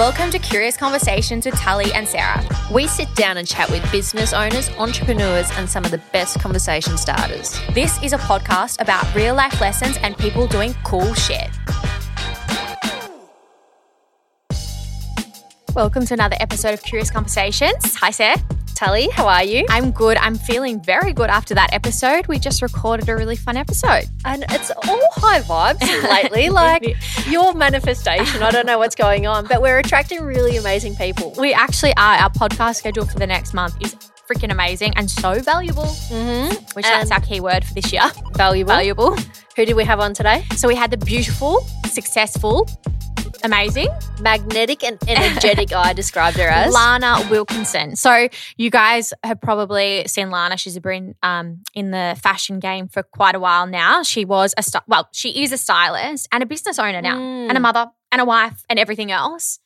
Welcome to Curious Conversations with Tully and Sarah. We sit down and chat with business owners, entrepreneurs, and some of the best conversation starters. This is a podcast about real life lessons and people doing cool shit. Welcome to another episode of Curious Conversations. Hi, Sarah. Tully, how are you? I'm good. I'm feeling very good after that episode. We just recorded a really fun episode. And it's all high vibes lately. Like your manifestation, I don't know what's going on, but we're attracting really amazing people. We actually are. Our podcast schedule for the next month is freaking amazing and so valuable, Mm-hmm. which that's And- our keyword for this year. Valuable. Valuable. Who do we have on today? So we had the beautiful, successful, amazing Magnetic and energetic, I described her as. Lana Wilkinson. So you guys have probably seen Lana. She's been um, in the fashion game for quite a while now. She was a sty- well, she is a stylist and a business owner now, Mm. and a mother and a wife and everything else.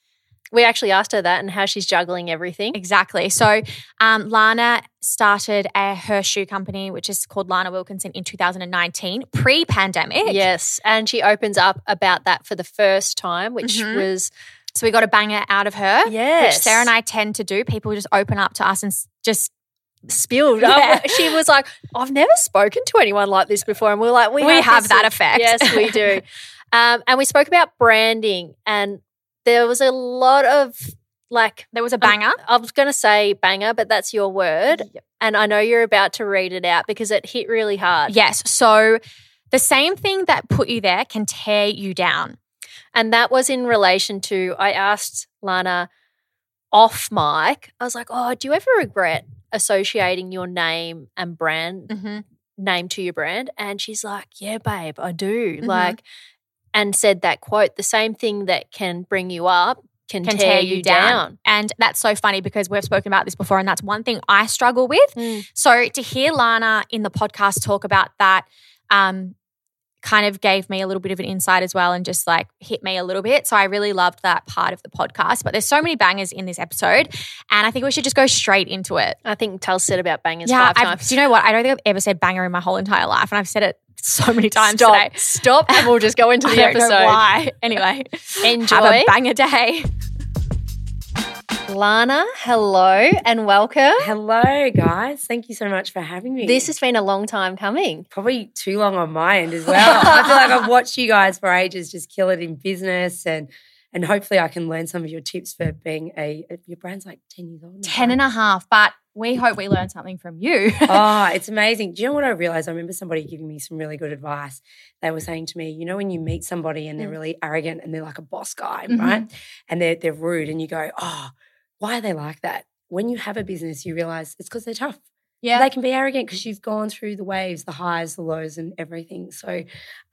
We actually asked her that and how she's juggling everything. Exactly. So um, Lana started a, her shoe company, which is called Lana Wilkinson, in 2019, pre-pandemic. Yes. And she opens up about that for the first time, which Mhm. was So we got a banger out of her. Yes. Which Sarah and I tend to do. People just open up to us and just spilled. Yeah. She was like, I've never spoken to anyone like this before. And we're like, we, We have this- that effect. Yes, we do. um, and we spoke about branding, and there was a lot of like, there was a banger. I was going to say banger, but that's your word. And I know you're about to read it out because it hit really hard. Yes. So the same thing that put you there can tear you down. And that was in relation to, I asked Lana off mic, I was like, oh, do you ever regret associating your name and brand Mm-hmm. name to your brand? And she's like, Yeah, babe, I do. Mhm. Like, and said that quote, the same thing that can bring you up can, Can tear, you down. And that's so funny because we've spoken about this before, and that's one thing I struggle with. Mm. So to hear Lana in the podcast talk about that, um, kind of gave me a little bit of an insight as well and just like hit me a little bit. So I really loved that part of the podcast. But there's so many bangers in this episode, and I think we should just go straight into it. I think Tal said about bangers yeah, 5 I've- times. do you know what? I don't think I've ever said banger in my whole entire life, and I've said it so many times Stop. today. Stop, and we'll just go into I the don't episode. know why. Anyway, Enjoy. have a banger day. Lana, hello and welcome. Hello, guys. Thank you so much for having me. This has been a long time coming. probably too long on my end as well. I feel like I've watched you guys for ages just kill it in business and and hopefully I can learn some of your tips for being a your brand's like 10 years old. now, 10 and a half, but we hope we learn something from you. oh, it's amazing. Do you know what I realized? I remember somebody giving me some really good advice. They were saying to me, you know, when you meet somebody and they're Mm. really arrogant and they're like a boss guy, Mhm. right? And they're they're rude and you go, oh, why are they like that? When you have a business, you realize it's because they're tough. yeah. they can be arrogant because you've gone through the waves, the highs, the lows, and everything. So,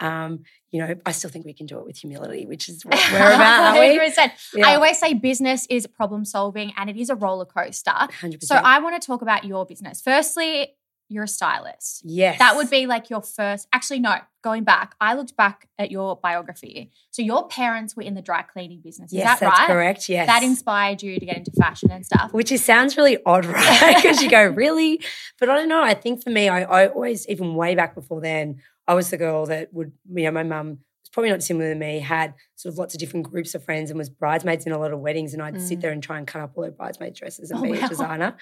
um, you know, I still think we can do it with humility, which is what we're about, we? 100%. Yeah. I always say business is problem solving and it is a roller coaster. 100%. So I want to talk about your business. Firstly, you're a stylist. yes, That would be like your first. Actually, no, going back, I looked back at your biography. So your parents were in the dry cleaning business. Is yes, that that's right? correct. Yes, That inspired you to get into fashion and stuff. Which is sounds really odd, right? Because you go, really? But I don't know. I think for me, I, I always, even way back before then, I was the girl that would, you know, my mum probably not similar to me, had sort of lots of different groups of friends and was bridesmaids in a lot of weddings. And I'd sit Mm. there and try and cut up all her bridesmaid dresses and Oh, be wow. a designer.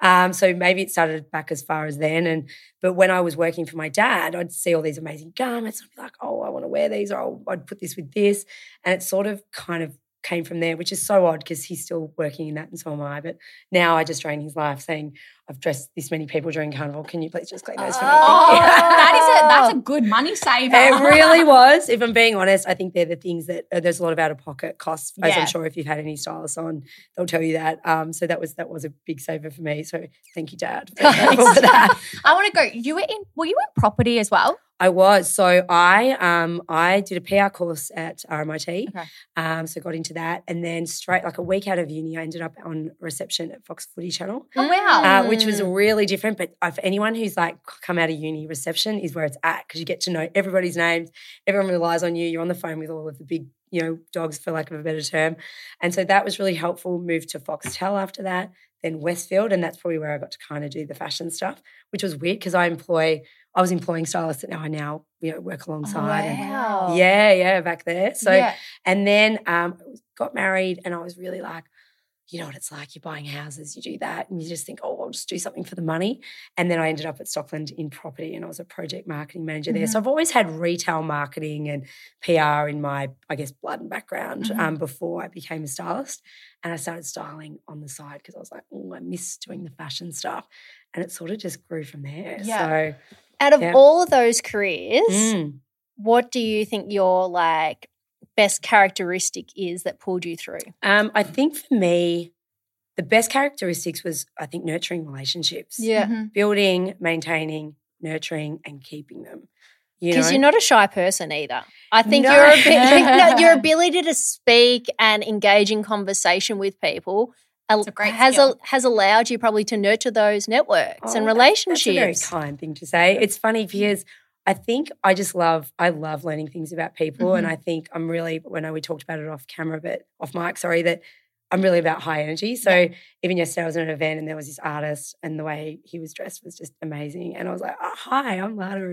Um, so maybe it started back as far as then. And but when I was working for my dad, I'd see all these amazing garments. I'd be like, oh, I want to wear these, or I'd put this with this. And it sort of kind of came from there, which is so odd because he's still working in that and so am I. But now I just drain his life saying, I've dressed this many people during carnival. Can you please just clean those for me? Oh, that is a that's a good money saver. It really was. If I'm being honest, I think they're the things that uh, there's a lot of out of pocket costs. As Yeah. I'm sure if you've had any stylists on, they'll tell you that. Um, so that was that was a big saver for me. So thank you, Dad, for, for that. I want to go. You were in. Were you in property as well? I was. So I um I did a PR course at RMIT. Okay. Um, so got into that. And then straight like a week out of uni, I ended up on reception at Fox Footy Channel. Oh wow. Uh, which was really different. But uh, for anyone who's like come out of uni, reception is where it's at because you get to know everybody's names. Everyone relies on you. You're on the phone with all of the big, you know, dogs for lack of a better term. And so that was really helpful. Moved to Foxtel after that, then Westfield, and that's probably where I got to kind of do the fashion stuff, which was weird because I employ. I was employing stylists that now I now you know work alongside. and- Wow. yeah, yeah, back there. So Yeah. and then um, got married, and I was really like, you know what it's like. You're buying houses, you do that, and you just think, oh, I'll just do something for the money. And then I ended up at Stockland in property, and I was a project marketing manager there. So I've always had retail marketing and PR in my, I guess, blood and background um, before I became a stylist. And I started styling on the side because I was like, oh, I miss doing the fashion stuff, and it sort of just grew from there. Yeah. So Out of Yeah. all of those careers, mm. what do you think your like best characteristic is that pulled you through? Um, I think for me, the best characteristics was I think nurturing relationships. Yeah. Mhm. Building, maintaining, nurturing, and keeping them. Because know? you're not a shy person either. I think No. your abi- no, your ability to speak and engage in conversation with people al- a great has skill. a, has allowed you probably to nurture those networks Oh, and that- relationships. That's a very kind thing to say. It's funny mm-hmm. because I think I just love I love learning things about people, and mm-hmm. I think I'm really when we talked about it off camera, but off mic, sorry, that I'm really about high energy. So even yesterday I was at an event and there was this artist, and the way he was dressed was just amazing, and I was like, oh, "Hi, I'm Lana,"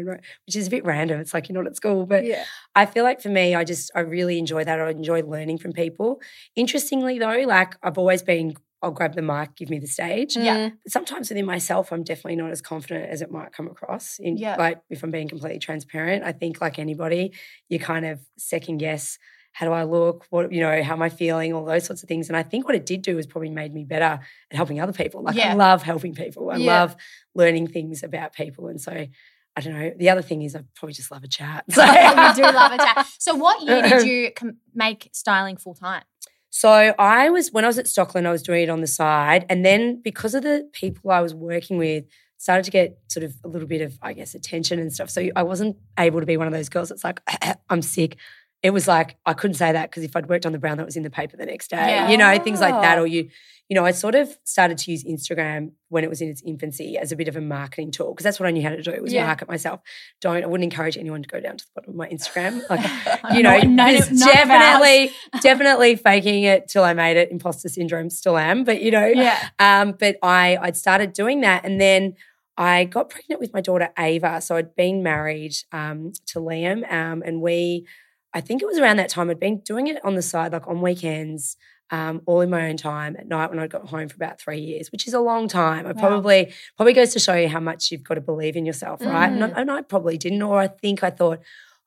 which is a bit random. It's like you're not at school, but yeah. I feel like for me, I just I really enjoy that. I enjoy learning from people. Interestingly, though, like I've always been, I'll grab the mic, give me the stage. Yeah. But sometimes within myself, I'm definitely not as confident as it might come across. In, Yeah. Like if I'm being completely transparent, I think like anybody, you kind of second guess. How do I look? What you know? How am I feeling? All those sorts of things. And I think what it did do was probably made me better at helping other people. Like Yeah. I love helping people. I Yeah. love learning things about people. And so I don't know. The other thing is I probably just love a chat. So you do love a chat. So, what year did you com- make styling full time? So I was when I was at Stockland, I was doing it on the side, and then because of the people I was working with, started to get sort of a little bit of, I guess, attention and stuff. So I wasn't able to be one of those girls that's like, I'm sick. It was like I couldn't say that because if I'd worked on the brown, that was in the paper the next day. Yeah. You know, things like that. Or you, you know, I sort of started to use Instagram when it was in its infancy as a bit of a marketing tool because that's what I knew how to do it was Yeah. market myself. Don't I wouldn't encourage anyone to go down to the bottom of my Instagram. Like you know, No, none of- there's none of ours. definitely, definitely faking it till I made it. Imposter syndrome still am, but you know, Yeah. um, but I I'd started doing that, and then I got pregnant with my daughter Ava. So I'd been married um, to Liam, um, and we, I think it was around that time. I'd been doing it on the side, like on weekends. Um, all in my own time at night when I got home for about three years, which is a long time. I Wow. probably probably goes to show you how much you've got to believe in yourself, right? And, I, and I probably didn't, or I think I thought,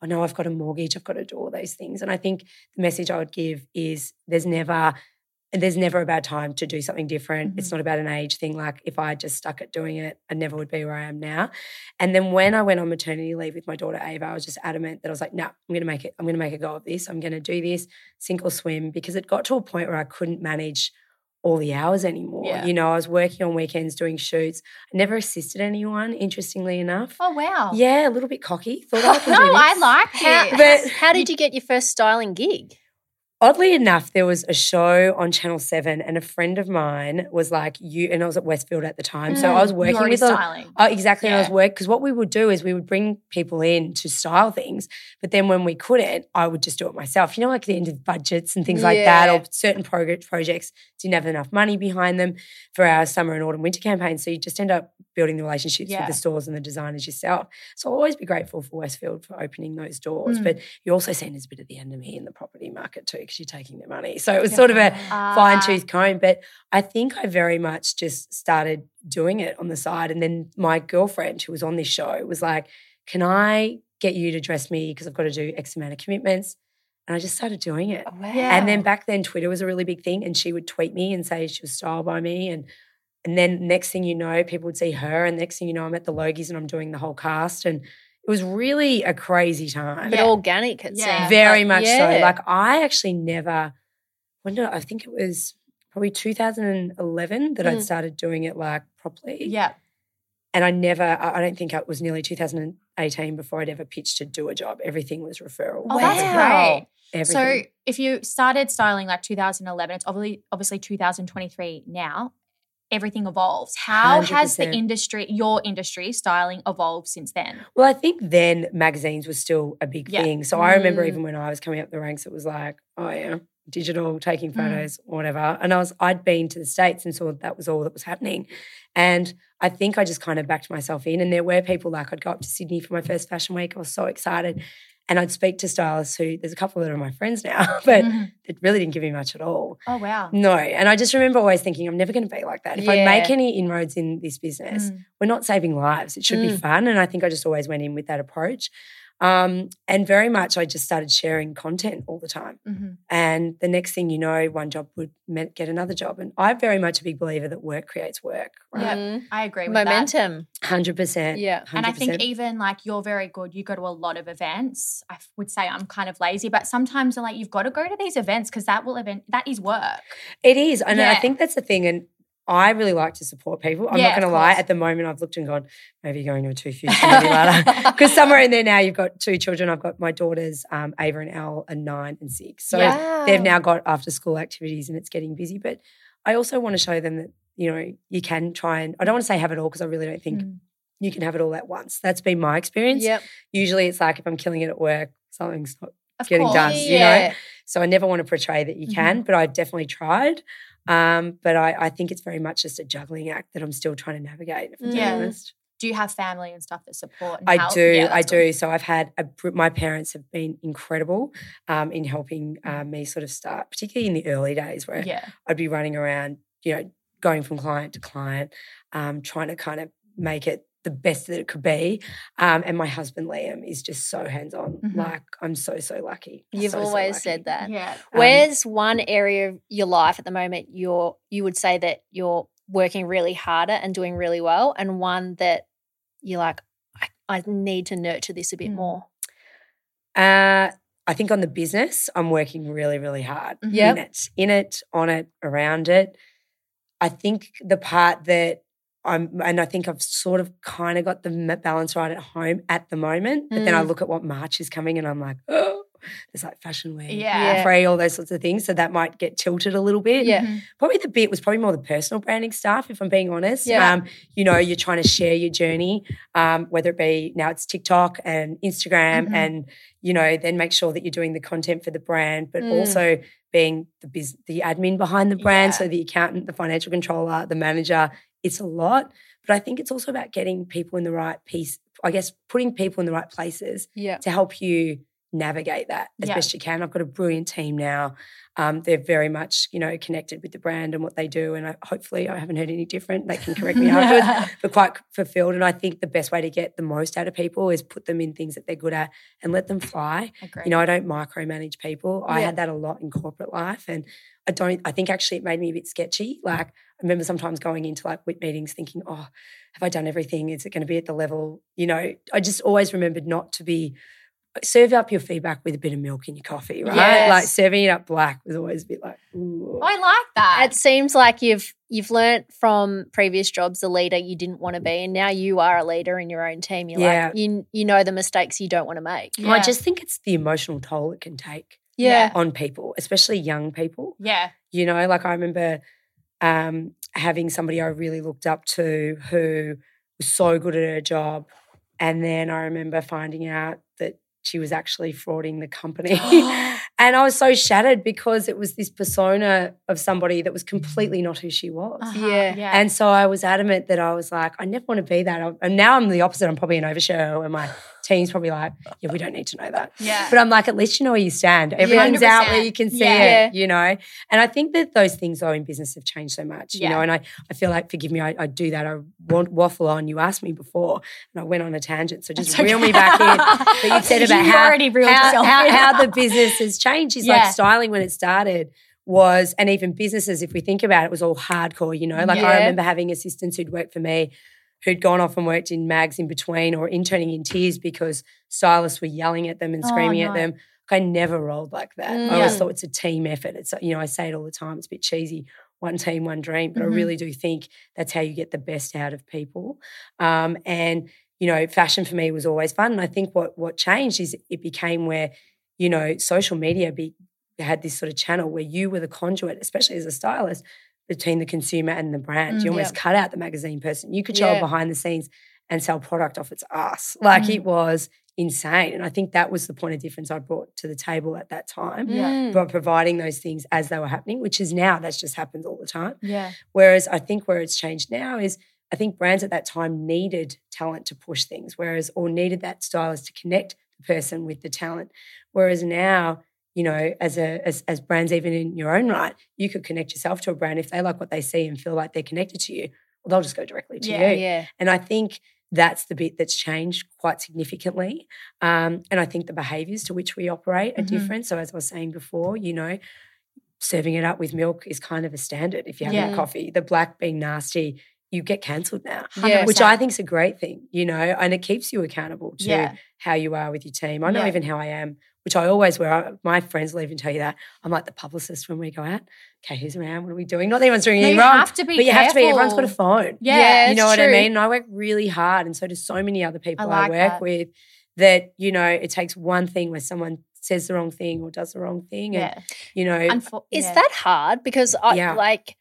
oh no, I've got a mortgage, I've got to do all those things. And I think the message I would give is there's never there's never a bad time to do something different. It's mm-hmm. not about an age thing. Like if I just stuck at doing it, I never would be where I am now. And then when I went on maternity leave with my daughter Ava, I was just adamant that I was like, no, I'm gonna make it, I'm gonna make a go of this. I'm gonna do this, sink or swim, because it got to a point where I couldn't manage all the hours anymore. Yeah. You know, I was working on weekends doing shoots. I never assisted anyone, interestingly enough. Oh wow. Yeah, a little bit cocky. Thought I could do No, I like How, this. But- how did you get your first styling gig? Oddly enough, there was a show on Channel 7, and a friend of mine was like, You, and I was at Westfield at the time. So I was working already with a, styling. Oh, exactly. And I was Yeah. work because what we would do is we would bring people in to style things, but then when we couldn't, I would just do it myself. You know, like the end of budgets and things like that, or certain prog- projects didn't have enough money behind them for our summer and autumn winter campaigns. So you just end up building the relationships Yeah. with the stores and the designers yourself. So I'll always be grateful for Westfield for opening those doors. Mm. But you're also seen as a bit of the enemy in the property market too, you're taking their money. So it was sort of a Ah. fine tooth comb. But I think I very much just started doing it on the side. And then my girlfriend, who was on this show, was like, Can I get you to dress me? Because I've got to do X amount of commitments. And I just started doing it. Wow. And then back then, Twitter was a really big thing. And she would tweet me and say she was styled by me. And and then next thing you know, people would see her. And next thing you know, I'm at the Logies and I'm doing the whole cast. And it was really a crazy time. But Yeah. organic, it Yeah. seems. Very Like, much yeah. so. Like I actually never. When did I, I think it was probably 2011 that Mm. I'd started doing it like properly. Yeah. and I never, I I don't think it was nearly 2018 before I'd ever pitched to do a job. Everything was referral. Oh, that's great. Everything. So if you started styling like 2011, it's obviously obviously 2023 now. Everything evolves. How has the industry, your industry, styling evolved since then? Well, I think then magazines were still a big Yeah. thing. So I remember Mm. even when I was coming up the ranks, it was like, oh yeah, digital, taking Mm. photos, or whatever. And I was, I'd been to the States and saw that was all that was happening. And I think I just kind of backed myself in. And there were people like I'd go up to Sydney for my first fashion week. I was so excited. And I'd speak to stylists who there's a couple that are my friends now, but Mhm. it really didn't give me much at all. Oh wow. No. And I just remember always thinking, I'm never going to be like that. If I make any inroads in this business, Mm. we're not saving lives. It should be Mm. fun. And I think I just always went in with that approach. Um, and very much, I just started sharing content all the time. Mhm. And the next thing you know, one job would get another job. And I'm very much a big believer that work creates work. Right? Yeah. Mm. I agree with that. Momentum. 100%. Yeah. And I think even like you're very good. You go to a lot of events. I would say I'm kind of lazy, but sometimes I'm like you've got to go to these events because that will event that is work. It is. And I think that's the thing. And I really like to support people. I'm Yeah, not going to lie. At the moment, I've looked and gone, maybe you're going to a maybe later. Because somewhere in there now, you've got two children. I've got my daughters, um, Ava and Elle, are nine and six. So Yeah. they've now got after school activities and it's getting busy. But I also want to show them that, you know, you can try and, I don't want to say have it all because I really don't think Mm. you can have it all at once. That's been my experience. Yep. Usually it's like if I'm killing it at work, something's not Of Getting course. done, you know? So I never want to portray that you Mm-hmm. can, but I definitely tried. Um, but I, I think it's very much just a juggling act that I'm still trying to navigate. If I'm Yeah. honest. Do you have family and stuff that support? And I help? do, Yeah, I do. So I've had a, my parents have been incredible um, in helping uh, me sort of start, particularly in the early days where Yeah. I'd be running around, you know, going from client to client, um, trying to kind of make it the best that it could be. Um, and my husband Liam is just so hands on. Mhm. Like I'm so so lucky. You've So, so always lucky. said that. Yeah. Um, Where's one area of your life at the moment you're you would say that you're working really harder and doing really well, and one that you're like, I, I need to nurture this a bit Mm. more. Uh, I think on the business, I'm working really, really hard Mhm. Yep. in it, in it, on it, around it. I think the part that I'm, and I think I've sort of kind of got the balance right at home at the moment. But then I Mm. look at what March is coming, and I'm like, oh, there's like fashion week, Yeah. free, all those sorts of things. So that might get tilted a little bit. Yeah. Mhm. Probably the bit was probably more the personal branding stuff, if I'm being honest. Yeah. Um, you know, you're trying to share your journey, um, whether it be now it's TikTok and Instagram, Mhm. and you know, then make sure that you're doing the content for the brand, but Mm. also being the biz, the admin behind the brand, Yeah. so the accountant, the financial controller, the manager. It's a lot, but I think it's also about getting people in the right piece. I guess putting people in the right places Yeah. to help you navigate that as Yeah. best you can. I've got a brilliant team now. Um, they're very much, you know, connected with the brand and what they do. And I, hopefully I haven't heard any different. They can correct me afterwards, but quite fulfilled. And I think the best way to get the most out of people is put them in things that they're good at and let them fly. Agree. You know, I don't micromanage people. I had that a lot in corporate life. And I don't, I think actually it made me a bit sketchy. Like I remember sometimes going into like WIP meetings thinking, oh, have I done everything? Is it going to be at the level? You know, I just always remembered not to be, serve up your feedback with a bit of milk in your coffee, right? Yes. Like serving it up black was always a bit like, ooh. I like that. It seems like you've you've learnt from previous jobs the leader you didn't want to be, and now you are a leader in your own team. You're Yeah. like you you know the mistakes you don't want to make. I just think it's the emotional toll it can take Yeah. on people, especially young people. yeah. You know, like I remember um, having somebody I really looked up to who was so good at her job. And then I remember finding out that she was actually frauding the company. and I was so shattered because it was this persona of somebody that was completely not who she was. Uh-huh. Yeah. Yeah. And so I was adamant that I was like, I never want to be that. And now I'm the opposite. I'm probably an overshare, and my team's probably like, yeah, we don't need to know that. yeah. But I'm like, at least you know where you stand. Everyone's out where you can see Yeah. it, you know? And I think that those things, though, in business have changed so much, you know? And I, I feel like, forgive me, I, I do that. I waffle on. You asked me before, and I went on a tangent. So just It's reel okay. me back in. But you said about how, how, how, how the business has changed. Is like styling when it started was, and even businesses, if we think about it, was all hardcore, you know? Like I remember having assistants who'd work for me who'd gone off and worked in mags in between or interning in tears because stylists were yelling at them and Oh, screaming no. at them. I never rolled like that. Mm. I always Yeah. thought it's a team effort. It's you know I say it all the time. It's a bit cheesy. one team, one dream. But Mhm. I really do think that's how you get the best out of people. Um, and you know, fashion for me was always fun. And I think what what changed is it became where you know social media be, had this sort of channel where you were the conduit, especially as a stylist, between the consumer and the brand. Mm, you almost cut out the magazine person. You could show Yeah. behind the scenes and sell product off its ass. Like Mm. it was insane. And I think that was the point of difference I brought to the table at that time. Mm. But providing those things as they were happening, which is now that's just happens all the time. Yeah. Whereas I think where it's changed now is I think brands at that time needed talent to push things, whereas or needed that stylist to connect the person with the talent. Whereas now, you know, as a as, as brands, even in your own right, you could connect yourself to a brand if they like what they see and feel like they're connected to you. Well, they'll just go directly to Yeah, you. Yeah. And I think that's the bit that's changed quite significantly. Um, and I think the behaviors to which we operate are Mhm. different. So, as I was saying before, you know, serving it up with milk is kind of a standard. If you have Yeah. a coffee, the black being nasty, you get cancelled now, Yeah. which I think is a great thing, you know, and it keeps you accountable to Yeah. how you are with your team. I know Yeah. even how I am, which I always wear. My friends will even tell you that. I'm like the publicist when we go out. Okay, who's around? What are we doing? Not that anyone's doing No, anything you wrong. have to be But you have to be. Everyone's got a phone. Yeah. Yeah. you know it's what I mean? And I work really hard, and so do so many other people I, like work that. with. That you know, it takes one thing where someone says the wrong thing or does the wrong thing, and Yeah. you know, Unfo- Is yeah. that hard? Because I Yeah. like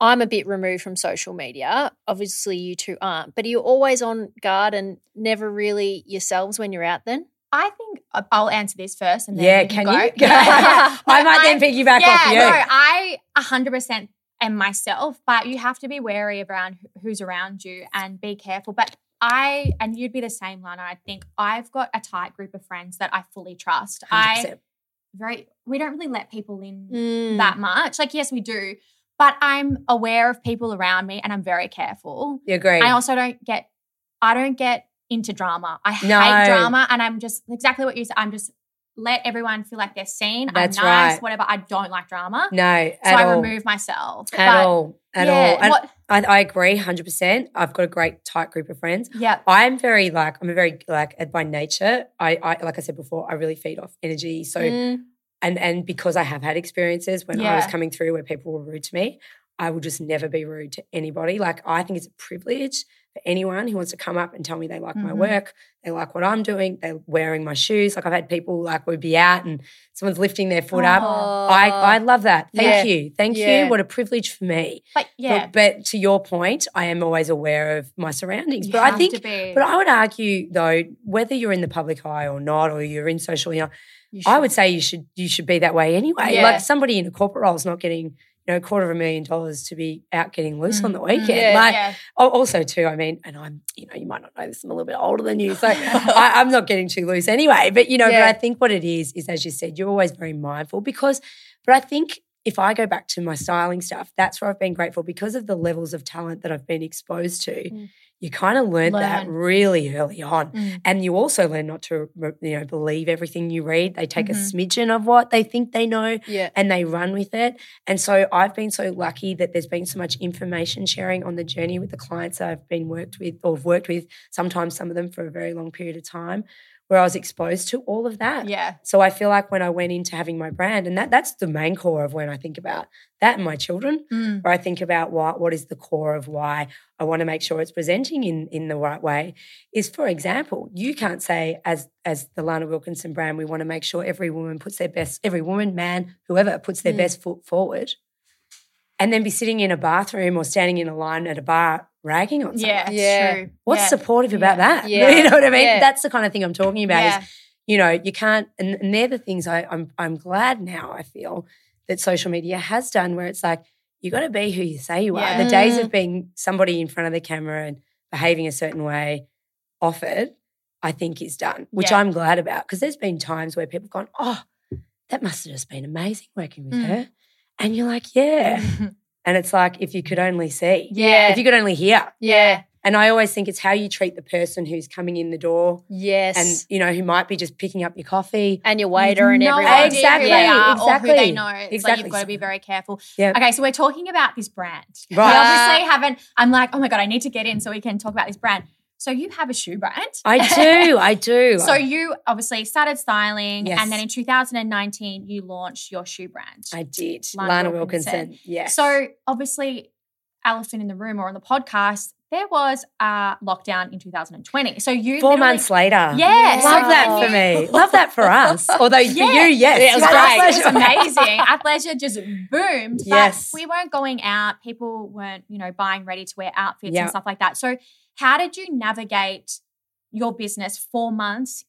I'm a bit removed from social media. Obviously, you two aren't, but are you always on guard and never really yourselves when you're out then? I think uh, I'll answer this first and then yeah, you can go. you? Go. I might then pick piggyback yeah, off you. no, I 100% am myself, but you have to be wary around who's around you and be careful. But I, and you'd be the same, Lana, I think I've got a tight group of friends that I fully trust. I 100%. very, we don't really let people in Mm. that much. Like, yes, we do, but I'm aware of people around me and I'm very careful. You agree? I also don't get, I don't get into drama. I No. hate drama, and I'm just exactly what you said. I'm just let everyone feel like they're seen. That's I'm nice, right. whatever. I don't like drama, no, so I all. remove myself. at But, all, at yeah, all. What- I, I agree, hundred percent. I've got a great tight group of friends. yeah, I'm very like I'm a very like by nature. I, I like I said before, I really feed off energy. So Mm. and and because I have had experiences when I was coming through where people were rude to me, I will just never be rude to anybody. Like I think it's a privilege for anyone who wants to come up and tell me they like my Mhm. work, they like what I'm doing, they're wearing my shoes. Like I've had people like we'd be out and someone's lifting their foot up. I I love that. Thank Yeah. you, thank Yeah. you. What a privilege for me. but yeah, But, but to your point, I am always aware of my surroundings. you but I think to be. but I would argue, though, whether you're in the public eye or not, or you're in social, you know, You I would say you should you should be that way anyway. Yeah. Like somebody in a corporate role is not getting you know a quarter of a million dollars to be out getting loose on the Mm, weekend. Yeah. like yeah, also too, I mean, and I'm you know you might not know this, I'm a little bit older than you, so I, I'm not getting too loose anyway. But you know, Yeah. but I think what it is is as you said, you're always very mindful because. But I think if I go back to my styling stuff, that's where I've been grateful because of the levels of talent that I've been exposed to. Mm. You kind of learned that really early on. Mm. And you also learn not to, you know, believe everything you read. They take Mhm. a smidgen of what they think they know Yeah. and they run with it. And so I've been so lucky that there's been so much information sharing on the journey with the clients that I've been worked with or have worked with, sometimes some of them for a very long period of time, where I was exposed to all of that. yeah, So I feel like when I went into having my brand, and that that's the main core of when I think about that and my children, Mm. where I think about what what is the core of why I want to make sure it's presenting in in the right way, is for example, you can't say as as the Lana Wilkinson brand, we want to make sure every woman puts their best, every woman, man, whoever puts their Mm. best foot forward, and then be sitting in a bathroom or standing in a line at a bar ragging on someone. yeah, it's Yeah. true. What's yeah. supportive about Yeah. that? Yeah. You know what I mean? Yeah. That's the kind of thing I'm talking about. Yeah. Is you know, you can't, and, and they're the things I, I'm I'm glad now. I feel that social media has done, where it's like you got to be who you say you Yeah. are. The days Mm. of being somebody in front of the camera and behaving a certain way off it, I think is done, which Yeah. I'm glad about because there's been times where people have gone, oh, that must have just been amazing working with Mm. her, and you're like, yeah, and it's like if you could only see, Yeah. if you could only hear. Yeah. And I always think it's how you treat the person who's coming in the door Yes. and, you know, who might be just picking up your coffee. and your waiter and no everyone. Exactly, who they are or who exactly, they know. It's like you've got to be very careful. Yeah. Okay, so we're talking about this brand. We Right. obviously haven't. I'm like, oh my god, I need to get in so we can talk about this brand. So you have a shoe brand. I do. I do. So you obviously started styling, Yes. and then in 2019 you launched your shoe brand. I did. Lana Lana, Wilkinson. Wilkinson. Yes. So obviously, elephant in the room or on the podcast, there was a lockdown in 2020. So you Four months later. Yeah, so Love that can for me. Love that for us. Although for you, yes. It was great. It was amazing. Athleisure just boomed. Yes. We weren't going out. People weren't, you know, buying ready to wear outfits Yeah. and stuff like that. So how did you navigate your business four months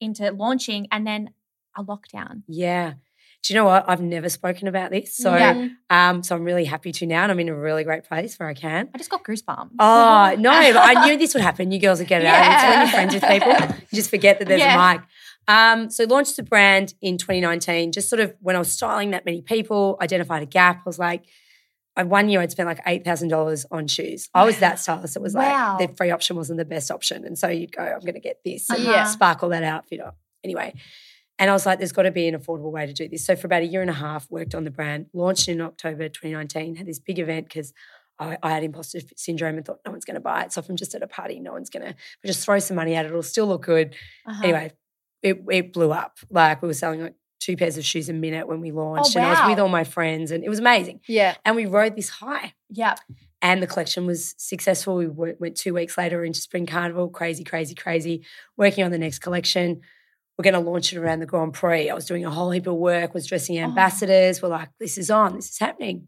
into launching and then a lockdown? Yeah. Do you know what? I've never spoken about this. So Yeah. um, so I'm really happy to now. And I'm in a really great place where I can. I just got goosebumps. Oh, no, I knew this would happen. You girls would get it out. It's when Yeah. you're friends with people, you just forget that there's Yeah. a mic. Um, so launched the brand in 2019, just sort of when I was styling that many people, identified a gap. I was like, I, one year I'd spent like $8,000 on shoes. I was that stylist. It was Wow. like the free option wasn't the best option. And so you'd go, I'm going to get this and Yeah. sparkle that outfit up. Anyway, and I was like, there's got to be an affordable way to do this. So for about a year and a half, worked on the brand, launched in October 2019, had this big event because I, I had imposter syndrome and thought no one's going to buy it. So if I'm just at a party, no one's going to just throw some money at it. It'll still look good. Uh-huh. Anyway, it, it blew up. Like we were selling like two pairs of shoes a minute when we launched, Oh, and I was with all my friends, and it was amazing. Yeah. And we rode this high. Yeah. And the collection was successful. We went, went two weeks later into Spring Carnival, crazy, crazy, crazy, working on the next collection. We're going to launch it around the Grand Prix. I was doing a whole heap of work, was dressing Oh. ambassadors. We're like, this is on, this is happening.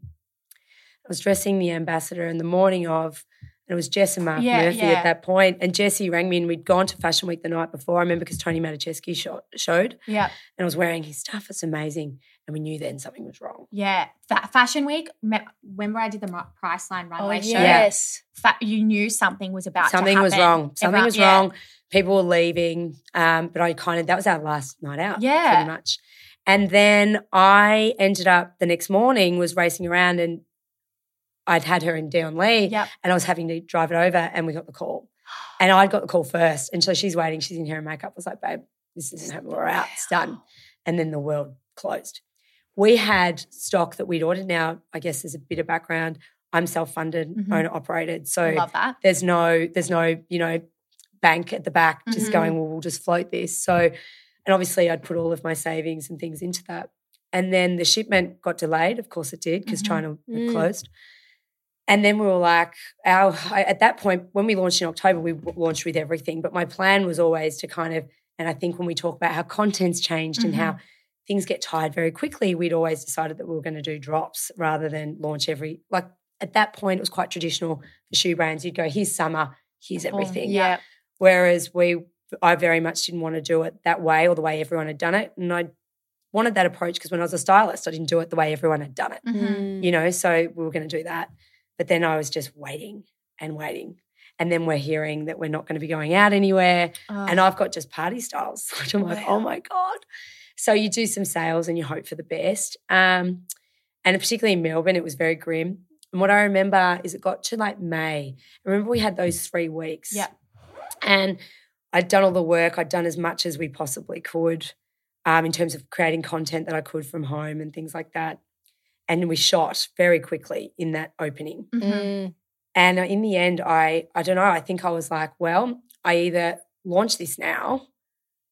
I was dressing the ambassador in the morning of, it was Jess and Mark Yeah, Murphy yeah. at that point. And Jesse rang me, and we'd gone to Fashion Week the night before. I remember because Toni Maticevski shot, showed, Yeah. and I was wearing his stuff. It's amazing. And we knew then something was wrong. Yeah. Fa- Fashion Week, me- remember I did the Priceline Oh, runway show? yes. Fa- you knew something was about to something was wrong. Something Everyone- was yeah. wrong. People were leaving. Um, but I kind of that was our last night out. Yeah. Pretty much. And then I ended up the next morning was racing around and I'd had her in Dion Lee Yep. and I was having to drive it over and we got the call. And I'd got the call first. And so she's waiting, she's in hair and makeup. I was like, babe, this isn't happening. We're out. It's done. And then the world closed. We had stock that we'd ordered. Now, I guess there's a bit of background. I'm self-funded, Mhm. owner operated. So there's no there's no you know bank at the back just Mhm. going well we'll just float this so and obviously i'd put all of my savings and things into that and then the shipment got delayed of course it did because Mhm. china had Mm. closed and then we were like our at that point when we launched in october we launched with everything but my plan was always to kind of and i think when we talk about how content's changed and how things get tired very quickly we'd always decided that we were going to do drops rather than launch every like at that point it was quite traditional for shoe brands. You'd go here's summer here's everything. Yeah. whereas we i very much didn't want to do it that way or the way everyone had done it and i wanted that approach because when i was a stylist i didn't do it the way everyone had done it Mhm. you know? So we were going to do that but then i was just waiting and waiting and then we're hearing that we're not going to be going out anywhere and I've got just party styles, which I'm like, oh my God. So you do some sales and you hope for the best. Um, and particularly in Melbourne, it was very grim. And what I remember is it got to like May. I remember we had those three weeks. Yeah. And I'd done all the work, I'd done as much as we possibly could um, in terms of creating content that I could from home and things like that. And we shot very quickly in that opening. Mhm. Mm. And uh, in the end, I I don't know. I think I was like, well, I either launch this now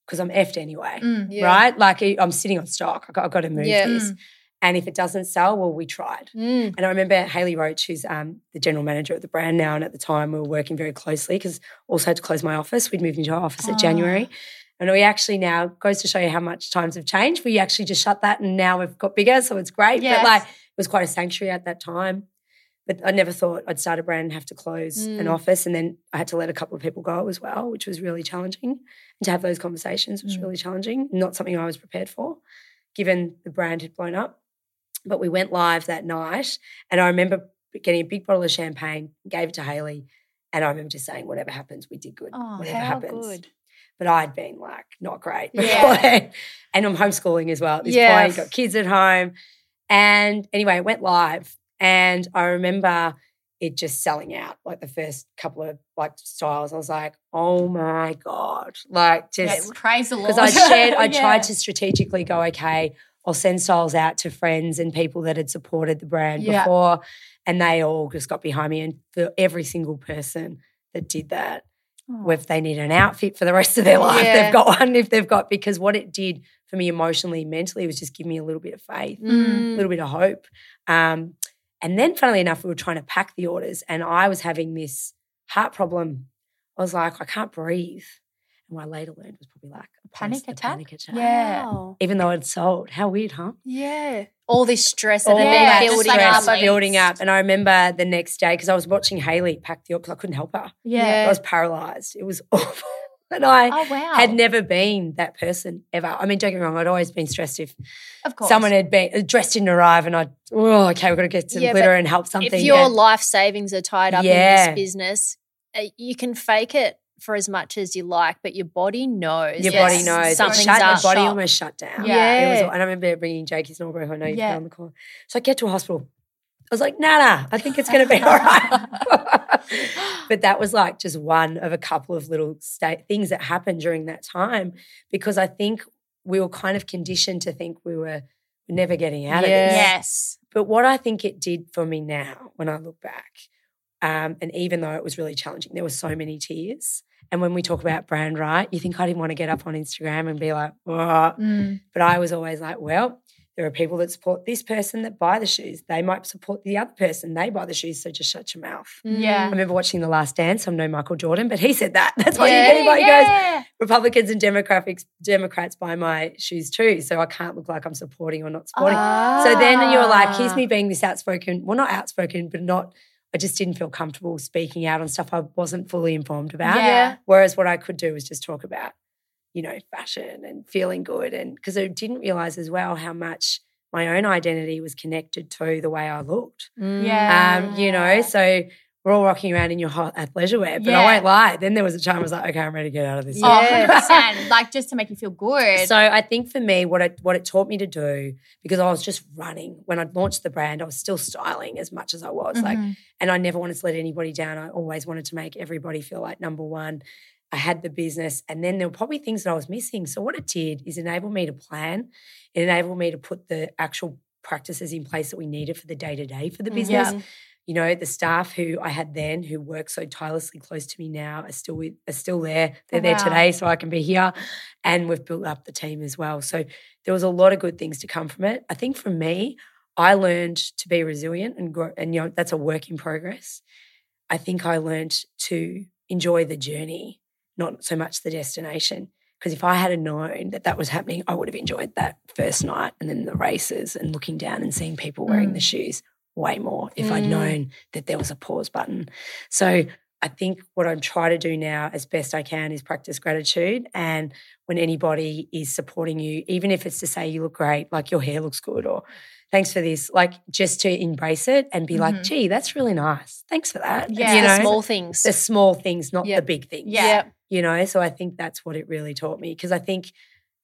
because I'm effed anyway, Mm. Yeah. right? Like I- I'm sitting on stock. I got, I've got to move Yeah. this. And if it doesn't sell, well, we tried. Mm. And I remember Haley Roach, who's um, the general manager of the brand now, and at the time we were working very closely because also had to close my office. We'd moved into our office Oh. at January. And we actually now goes to show you how much times have changed. We actually just shut that and now we've got bigger. So it's great. Yes. But like it was quite a sanctuary at that time. But I never thought I'd start a brand and have to close an Mm. office. And then I had to let a couple of people go as well, which was really challenging. And to have those conversations was Mm. really challenging. Not something I was prepared for, given the brand had blown up. But we went live that night. And I remember getting a big bottle of champagne, gave it to Haley. And I remember just saying, whatever happens, we did good. Oh, whatever How happens good. But I'd been like not great Yeah. before. and I'm homeschooling as well at this Yeah. point. Got kids at home. And anyway, it went live. And I remember it just selling out like the first couple of like styles. I was like, oh my God. Like Yeah, just praise the Lord. because I shared, I Yeah. tried to strategically go, okay, I'll send styles out to friends and people that had supported the brand Yeah. before. And they all just got behind me. And for every single person that did that, or if they need an outfit for the rest of their life, Yeah. they've got one. If they've got, because what it did for me emotionally, mentally, was just give me a little bit of faith, a Mm. little bit of hope. Um, and then, funnily enough, we were trying to pack the orders, and I was having this heart problem. I was like, I can't breathe. And what I later learned was probably like a Panic post- attack? Panic attack. Yeah. Wow. Even though I'd sold. How weird, huh? Yeah. All this stress that All had Yeah, been building like up. building up. And I remember the next day because I was watching Haley pack the because I couldn't help her. Yeah. I was paralyzed. It was awful. And I Oh wow. had never been that person ever. I mean, don't get me wrong, I'd always been stressed if of course. someone had been uh, dressed didn't arrive and I'd, oh, okay, we've got to get some Yeah, glitter and help something. if your And- life savings are tied up Yeah. in this business, uh, you can fake it for as much as you like, but your body knows. your Yes, body knows. It something's shut, up. my body Shop. almost shut down. Yeah. It was, and I remember bringing Jakey Snorberg, who I know you've Yeah. been on the call. So I get to a hospital. I was like, nah, nah, I think it's going to be all right. but that was like just one of a couple of little sta- things that happened during that time because I think we were kind of conditioned to think we were never getting out of Yeah. this. yes. But what I think it did for me now, when I look back, um, and even though it was really challenging, there were so many tears. And when we talk about brand right, you think I didn't want to get up on Instagram and be like. Mm. but I was always like, well, there are people that support this person that buy the shoes. They might support the other person. They buy the shoes. So just shut your mouth. Yeah. I remember watching The Last Dance. I'm no Michael Jordan, but he said that. That's why Yeah, anybody goes. Republicans and Democrats, Democrats buy my shoes too. So I can't look like I'm supporting or not supporting. So then you're like, here's Ah. me being this outspoken, well, not outspoken, but not, I just didn't feel comfortable speaking out on stuff I wasn't fully informed about. Yeah. Whereas what I could do was just talk about, you know, fashion and feeling good. And because I didn't realize as well how much my own identity was connected to the way I looked. Yeah. Um, you know, so we're all rocking around in your hot athleisure wear, but I won't lie. Then there was a time I was like, okay, I'm ready to get out of this. Oh, 100%. like just to make you feel good. So I think for me, what it what it taught me to do, because I was just running when I launched the brand, I was still styling as much as I was. Like, Mhm. and I never wanted to let anybody down. I always wanted to make everybody feel like number one. I had the business, and then there were probably things that I was missing. So what it did is enable me to plan. It enabled me to put the actual practices in place that we needed for the day to day for the Mhm. business. Yeah. You know, the staff who I had then, who work so tirelessly close to me now, are still with, are still there. They're Oh, there wow. today, so I can be here, and we've built up the team as well. So there was a lot of good things to come from it. I think for me, I learned to be resilient and grow, and you know that's a work in progress. I think I learned to enjoy the journey, not so much the destination. Because if I had known that that was happening, I would have enjoyed that first night and then the races and looking down and seeing people wearing the mm. shoes way more if I'd Mm. known that there was a pause button. So I think what I'm trying to do now as best I can is practice gratitude. And when anybody is supporting you, even if it's to say you look great, like your hair looks good, or thanks for this, like just to embrace it and be like, Mhm. gee, that's really nice. Thanks for that. Yeah. You the small things. the small things, not Yep. the big things. Yeah. You know, so I think that's what it really taught me. Because I think,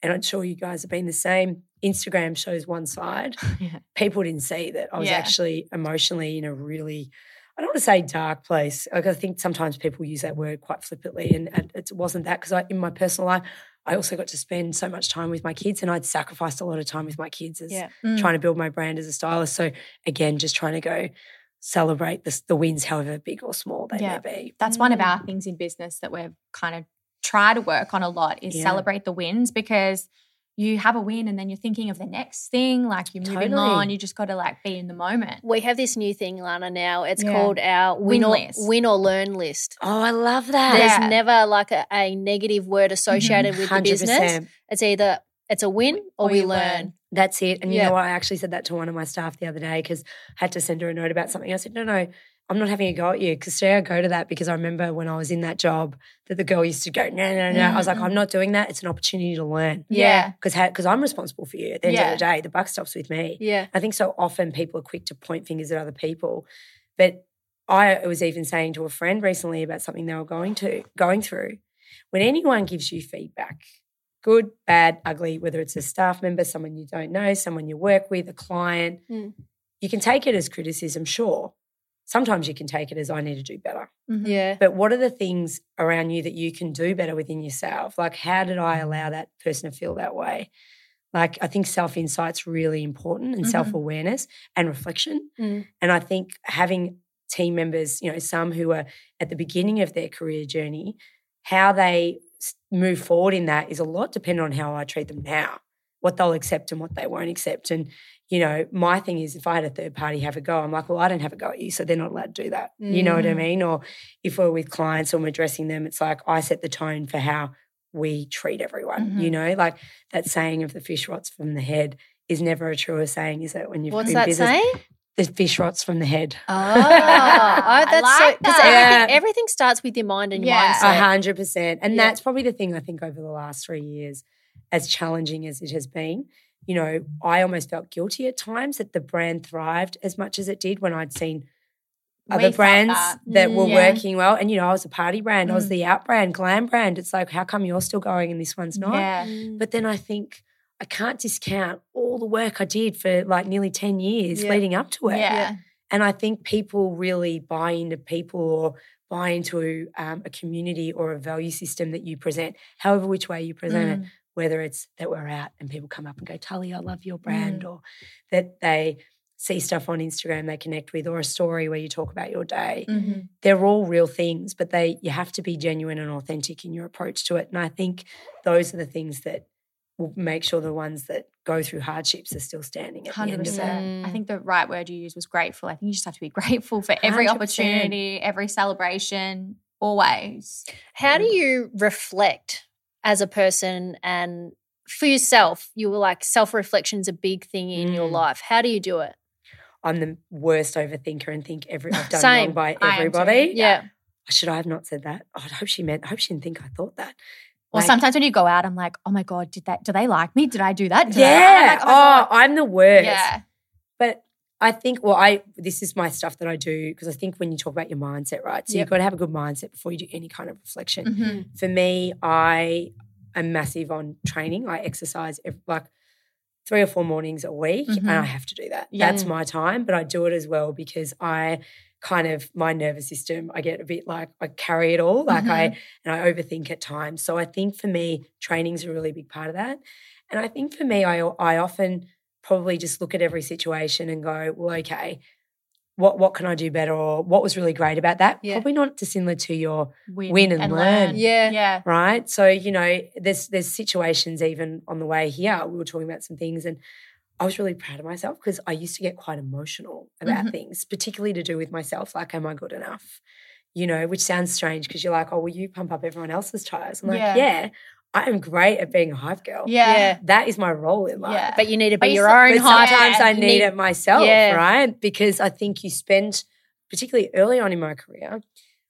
and I'm sure you guys have been the same, Instagram shows one side. Yeah. People didn't see that I was Yeah. actually emotionally in a really, I don't want to say dark place. Like I think sometimes people use that word quite flippantly, and, and it wasn't that because in my personal life, I also got to spend so much time with my kids, and I'd sacrificed a lot of time with my kids as Yeah. Mm. trying to build my brand as a stylist. So again, just trying to go celebrate the, the wins, however big or small they may be. That's one of our things in business that we're kind of try to work on a lot is Yeah. celebrate the wins because you have a win and then you're thinking of the next thing, like you're moving Totally. on. You just got to like be in the moment. we have this new thing, Lana. Now it's Yeah. called our Win win, or list. win or learn list. Oh, I love that. There's Yeah. never like a, a negative word associated with the mm-hmm. business. 100%. It's either it's a win or, we you learn. That's it. And you Yeah. know what? I actually said that to one of my staff the other day because I had to send her a note about something. I said, no, no, I'm not having a go at you. Because today I go to that because I remember when I was in that job that the girl used to go, no, no, no. I was like, I'm not doing that. It's an opportunity to learn. Yeah. Because because I'm responsible for you. At the end Yeah. of the day, the buck stops with me. Yeah. I think so often people are quick to point fingers at other people. But I was even saying to a friend recently about something they were going to going through. When anyone gives you feedback, good, bad, ugly, whether it's a staff member, someone you don't know, someone you work with, a client, Mm. you can take it as criticism, sure. Sometimes you can take it as I need to do better. Mhm. Yeah. But what are the things around you that you can do better within yourself? Like, how did I allow that person to feel that way? Like, I think self insight's really important and Mhm. self awareness and reflection. Mm. And I think having team members, you know, some who are at the beginning of their career journey, how they move forward in that is a lot dependent on how I treat them now, what they'll accept and what they won't accept. And, you know, my thing is if I had a third party have a go, I'm like, well, I don't have a go at you, so they're not allowed to do that. You know what I Mm. mean? Or if we're with clients or we're addressing them, it's like I set the tone for how we treat everyone. You know, like that saying of the fish rots from the head is never a truer saying, is it? When you've What's been that business, saying? The fish rots from the head. Oh, oh that's I so like because that. everything everything starts with your mind and your Yeah. A mindset. hundred percent. And Yeah. that's probably the thing I think over the last three years, as challenging as it has been, you know, I almost felt guilty at times that the brand thrived as much as it did when I'd seen other felt brands that. that, Mm, were yeah. working well. And, you know, I was a party brand, I was Mm. the out brand, glam brand. It's like, how come you're still going and this one's not? Yeah. But then I think I can't discount all the work I did for like nearly 10 years Yeah. leading up to it. Yeah. And I think people really buy into people or buy into um, a community or a value system that you present, however which way you present Mm. it, whether it's that we're out and people come up and go, Tully, I love your Mm. brand, or that they see stuff on Instagram they connect with, or a story where you talk about your day. Mhm. They're all real things, but they you have to be genuine and authentic in your approach to it. And I think those are the things that will make sure the ones that go through hardships are still standing at the Hundred end of it. percent. I think the right word you used was grateful. I think you just have to be grateful for every 100%. opportunity, every celebration, always. How do you reflect as a person and for yourself? You were like self reflection is a big thing in your Mm. life. How do you do it? I'm the worst overthinker and think every I've done Same. wrong by I am too. everybody. Yeah. Should I have not said that? Oh, I hope she meant. I hope she didn't think I thought that. Or Like, sometimes when you go out, I'm like, oh my god, did that? Do they like me? Did I do that? Did yeah. Like, oh, my God. I'm the worst. yeah. But I think, well, I this is my stuff that I do because I think when you talk about your mindset, right? So Yep. you've got to have a good mindset before you do any kind of reflection. Mhm. For me, I am massive on training. I exercise every, like three or four mornings a week, and Mhm. I have to do that. Yeah. That's my time, but I do it as well because I kind of my nervous system. I get a bit like I carry it all, like I and I overthink at times. So I think for me, training's a really big part of that. And I think for me, I I often probably just look at every situation and go, well, okay, what what can I do better, or what was really great about that? Yeah. Probably not dissimilar to your Win, Win and learn. Yeah. Yeah. right. So you know, there's there's situations even on the way here. We were talking about some things, and I was really proud of myself because I used to get quite emotional about Mhm. things, particularly to do with myself. Like, am I good enough? You know, which sounds strange because you're like, oh, well, you pump up everyone else's tires. I'm like, Yeah. yeah, I am great at being a hype girl. Yeah. Yeah. That is my role in life. Yeah. But you need to be you your still- own But hype. sometimes I You need, it myself, Yeah. right? Because I think you spend, particularly early on in my career,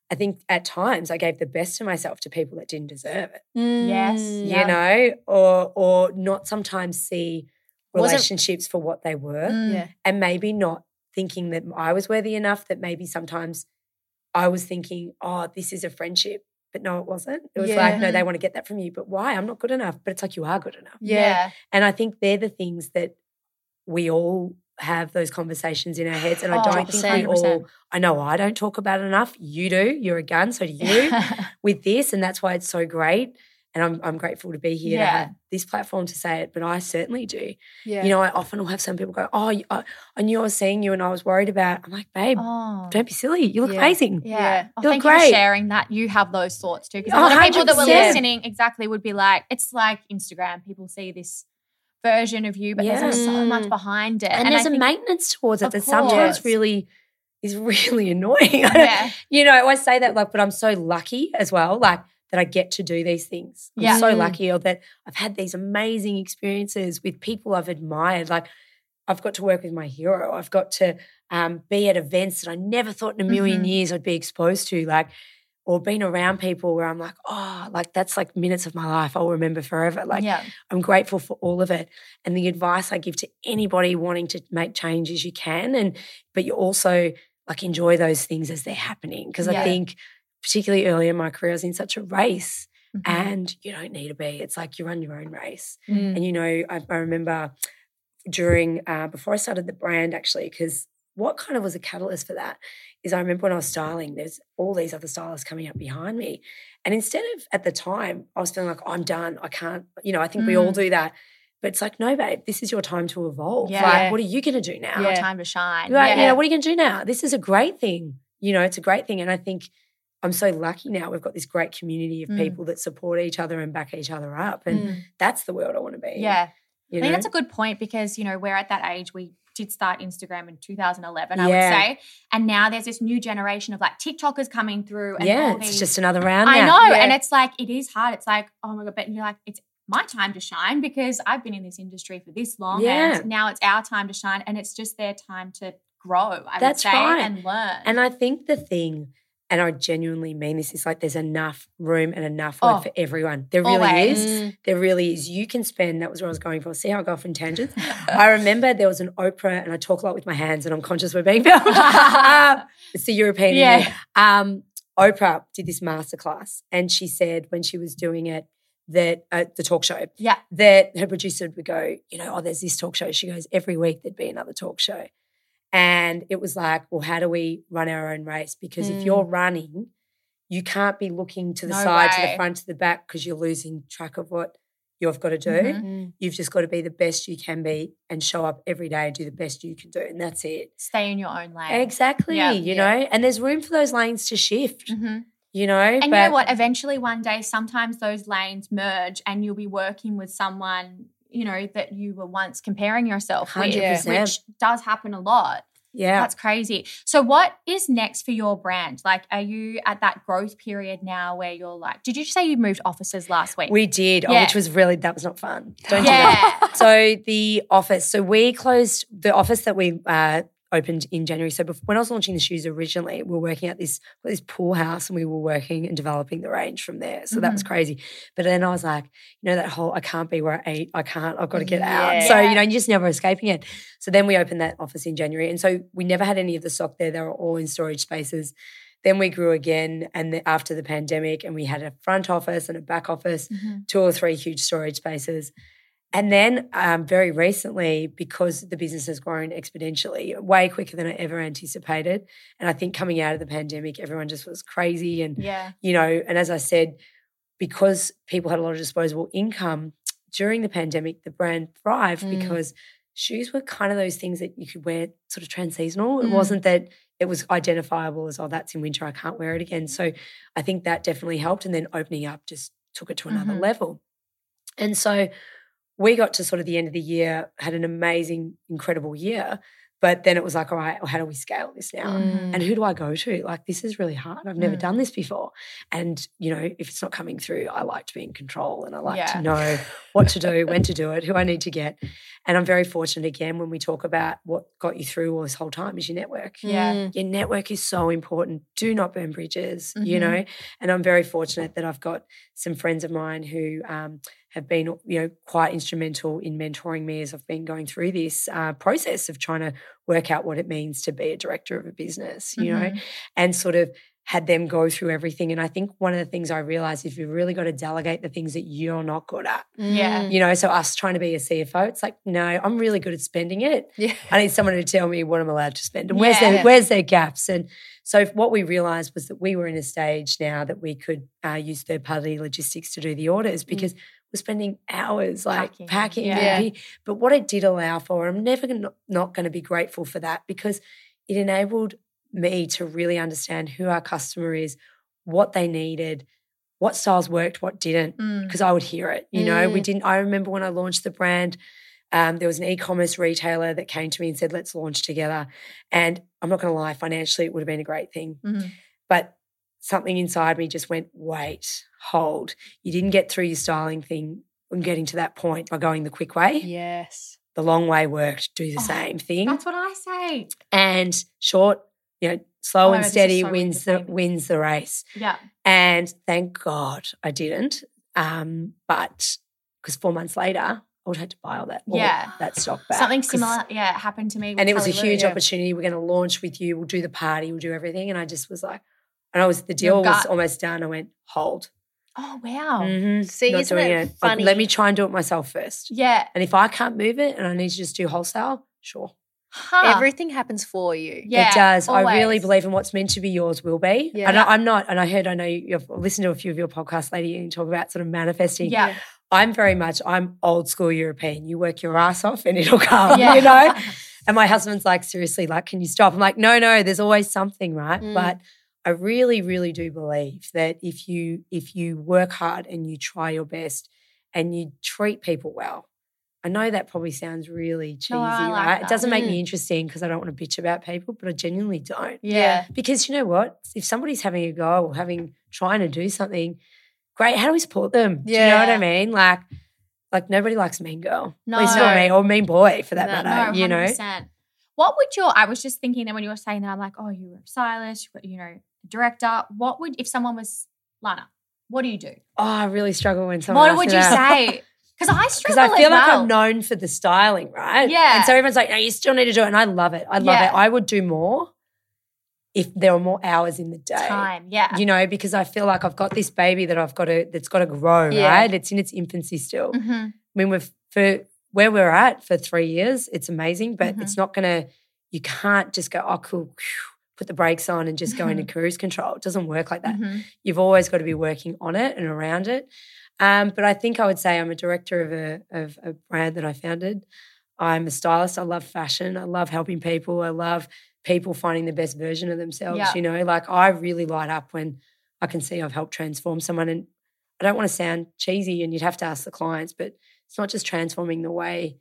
I think at times I gave the best of myself to people that didn't deserve it. Yes. Mm. Yeah. You know, or or not sometimes see Wasn't- relationships for what they were, Mm. Yeah. and maybe not thinking that I was worthy enough. That maybe sometimes I was thinking, oh, this is a friendship. But no, it wasn't. It was like, no, they want to get that from you. But why? I'm not good enough. But it's like you are good enough. Yeah. And I think they're the things that we all have those conversations in our heads. And I Oh, don't think we 100%. all, I know I don't talk about it enough. You do. You're a gun. So do you with this. And that's why it's so great. And I'm, I'm grateful to be here to Yeah. have this platform to say it. But I certainly do. Yeah. You know, I often will have some people go, Oh, I, I knew I was seeing you and I was worried about. I'm like, Babe, oh. don't be silly. You look Yeah. amazing. Yeah. Yeah. Oh, You're thank you great. for sharing that. You have those thoughts too. Because a Oh, lot of people that were listening exactly would be like, it's like Instagram. People see this version of you, but Yeah. there's so much behind it. And, I there's a think- maintenance towards it that sometimes really is really annoying. Yeah. you know, I say that like, but I'm so lucky as well, like that I get to do these things. I'm Yeah. so Mm. lucky or that I've had these amazing experiences with people I've admired. Like I've got to work with my hero. I've got to um, be at events that I never thought in a 1000000 Mhm. years I'd be exposed to. Like, or been around people where I'm like, oh, like that's like minutes of my life I'll remember forever. Like yeah. I'm grateful for all of it. And the advice I give to anybody wanting to make change is you can. And but you also like enjoy those things as they're happening. Because Yeah. I think particularly early in my career, I was in such a race. Mhm. And you don't need to be. It's like you run your own race. Mm. And you know, I, I remember during uh, before I started the brand actually, because what kind of was a catalyst for that is I remember when I was styling, there's all these other stylists coming up behind me. And instead of at the time, I was feeling like, I'm done. I can't, you know, I think we all Mm. do that. But it's like, no, babe, this is your time to evolve. Yeah. Like, what are you going to do now? Your time to shine. Right, yeah. you know, what are you going to do now? This is a great thing. You know, it's a great thing. And I think I'm so lucky now. We've got this great community of Mm. people that support each other and back each other up. And Mm. that's the world I want to be. Yeah. You I think that's a good point because, you know, we're at that age. We did start Instagram in 2011, I would say. And now there's this new generation of like TikTokers coming through. And yeah, it's these- just another round. I now. know. Yeah. And it's like, it is hard. It's like, oh my God, but you're like, it's my time to shine because I've been in this industry for this long. Yeah. And now it's our time to shine. And it's just their time to grow, I That's would say, right. and learn. And I think the thing, and I genuinely mean this, is like there's enough room and enough work Oh, for everyone. There really always. is. Mm. There really is. You can spend, that was where I was going for. See how I go off in tangents? I remember there was an Oprah, and I talk a lot with my hands, and I'm conscious we're being filmed. um, it's the European. Yeah. Um, Oprah did this masterclass, and she said when she was doing it, that uh, the talk show, yeah. that her producer would go, you know, oh, there's this talk show. She goes, every week there'd be another talk show. And it was like, well, how do we run our own race? Because if you're running, you can't be looking to the No side, to the front, to the back, because you're losing track of what you've got to do. Mhm. Mm. You've just got to be the best you can be and show up every day and do the best you can do. And that's it. Stay in your own lane. Exactly. Yeah. you Yeah. know, and there's room for those lanes to shift, Mhm. you know. And you know what? Eventually, one day, sometimes those lanes merge, and you'll be working with someone you know that you were once comparing yourself with, 100%. which does happen a lot. Yeah. That's crazy. So, what is next for your brand? Like, are you at that growth period now where you're like, did you say you moved offices last week? We did, oh, which was really, that was not fun. Don't do that. yeah. so the office so we closed the office that we uh, opened in january. So before, when i was launching the shoes originally we were working at this this pool house and we were working and developing the range from there. So that was crazy. But then i was like you know that whole i can't be where i eat i can't i've got to get out. So you know you're just never escaping it. So then we opened that office in january and so we never had any of the stock there. They were all in storage spaces. Then we grew again and the, after the pandemic and we had a front office and a back office Mhm. two or three huge storage spaces. And then um, very recently, because the business has grown exponentially, way quicker than I ever anticipated. And I think coming out of the pandemic, everyone just was crazy. And, Yeah. you know, and as I said, because people had a lot of disposable income during the pandemic, the brand thrived Mm. because shoes were kind of those things that you could wear sort of transseasonal. It Mm. wasn't that it was identifiable as, oh, that's in winter, I can't wear it again. So I think that definitely helped. And then opening up just took it to another Mhm. level. And so we got to sort of the end of the year, had an amazing, incredible year. But then it was like, all right, well, how do we scale this now? Mm. And who do I go to? Like, this is really hard. I've never Mm. done this before. And, you know, if it's not coming through, I like to be in control and I like Yeah. to know what to do, when to do it, who I need to get. And I'm very fortunate again when we talk about what got you through all this whole time is your network. Yeah. Mm. Your network is so important. Do not burn bridges, you Mhm. know. And I'm very fortunate that I've got some friends of mine who um, have been, you know, quite instrumental in mentoring me as I've been going through this uh, process of trying to work out what it means to be a director of a business, you know, Mhm. and sort of had them go through everything. And I think one of the things I realized is you've really got to delegate the things that you're not good at. Yeah. You know, so us trying to be a CFO, it's like, no, I'm really good at spending it. Yeah. I need someone to tell me what I'm allowed to spend and where's Yeah. their where's their gaps. And so what we realized was that we were in a stage now that we could uh, use third party logistics to do the orders because we're spending hours like Packing, packing. yeah. But what it did allow for, I'm never gonna, not going to be grateful for that because it enabled me to really understand who our customer is, what they needed, what styles worked, what didn't Mm. because I would hear it. You know, we Mm. didn't. I remember when I launched the brand, um, there was an e-commerce retailer that came to me and said, "Let's launch together." And I'm not going to lie, financially, it would have been a great thing, Mhm. but something inside me just went, "Wait, hold! You didn't get through your styling thing." and getting to that point by going the quick way. Yes. The long way worked. Do the Oh, same thing That's what I say. and short, you know, slow Oh and God, this is steady so wins the wins the race. Yeah. And thank God I didn't. Um, but because four months later, I would have had to buy all that, all Yeah. that stock back. Something similar, yeah, happened to me. And it was a huge yeah. opportunity. We're going to launch with you. We'll do the party. We'll do everything. And I just was like, and I was the deal was almost done. I went hold. Oh wow. Mhm. See, Not isn't doing it Like, funny? let me try and do it myself first. Yeah. And if I can't move it and I need to just do wholesale, sure. Huh. Everything happens for you. Yeah, it does. I really believe in what's meant to be yours will be. Yeah. And I, I'm not, and I heard, I know you- you've listened to a few of your podcasts, lady, and you talk about sort of manifesting. Yeah. I'm very much, I'm old school European. You work your ass off and it'll come, Yeah. you know? And my husband's like, seriously, like, can you stop? I'm like, no, no, there's always something, right? Mm. But I really, really do believe that if you if you work hard and you try your best and you treat people well, I know that probably sounds really cheesy, No, like right? It doesn't make Mm. me interesting because I don't want to bitch about people, but I genuinely don't. Yeah. Because you know what? If somebody's having a go or having trying to do something, great. How do we support them? Do you know what I mean? Like, like nobody likes a mean girl. No. At least not me or mean boy for that No, matter. No, you know? 100%. What would your, I was just thinking that when you were saying that, I'm like, oh, you were a stylist, you were, you know, director. What would, if someone was, Lana, what do you do? Oh, I really struggle when someone. what would you that. say? Because I struggle. Because I feel like well. I'm known for the styling, right? Yeah. And so everyone's like, no, you still need to do it. And I love it. I love Yeah. it. I would do more if there were more hours in the day. Time, yeah. You know, because I feel like I've got this baby that I've got to that's got to grow, Yeah. right? It's in its infancy still. Mhm. I mean, we've for where we're at for three years, it's amazing, but Mhm. it's not gonna, you can't just go, oh cool, put the brakes on and just go into Mm-hmm. cruise control. It doesn't work like that Mhm. you've always got to be working on it and around it. Um, but I think I would say I'm a director of a of a brand that I founded. I'm a stylist. I love fashion. I love helping people. I love people finding the best version of themselves. Yeah. You know, like I really light up when I can see I've helped transform someone. And I don't want to sound cheesy, and you'd have to ask the clients, but it's not just transforming the way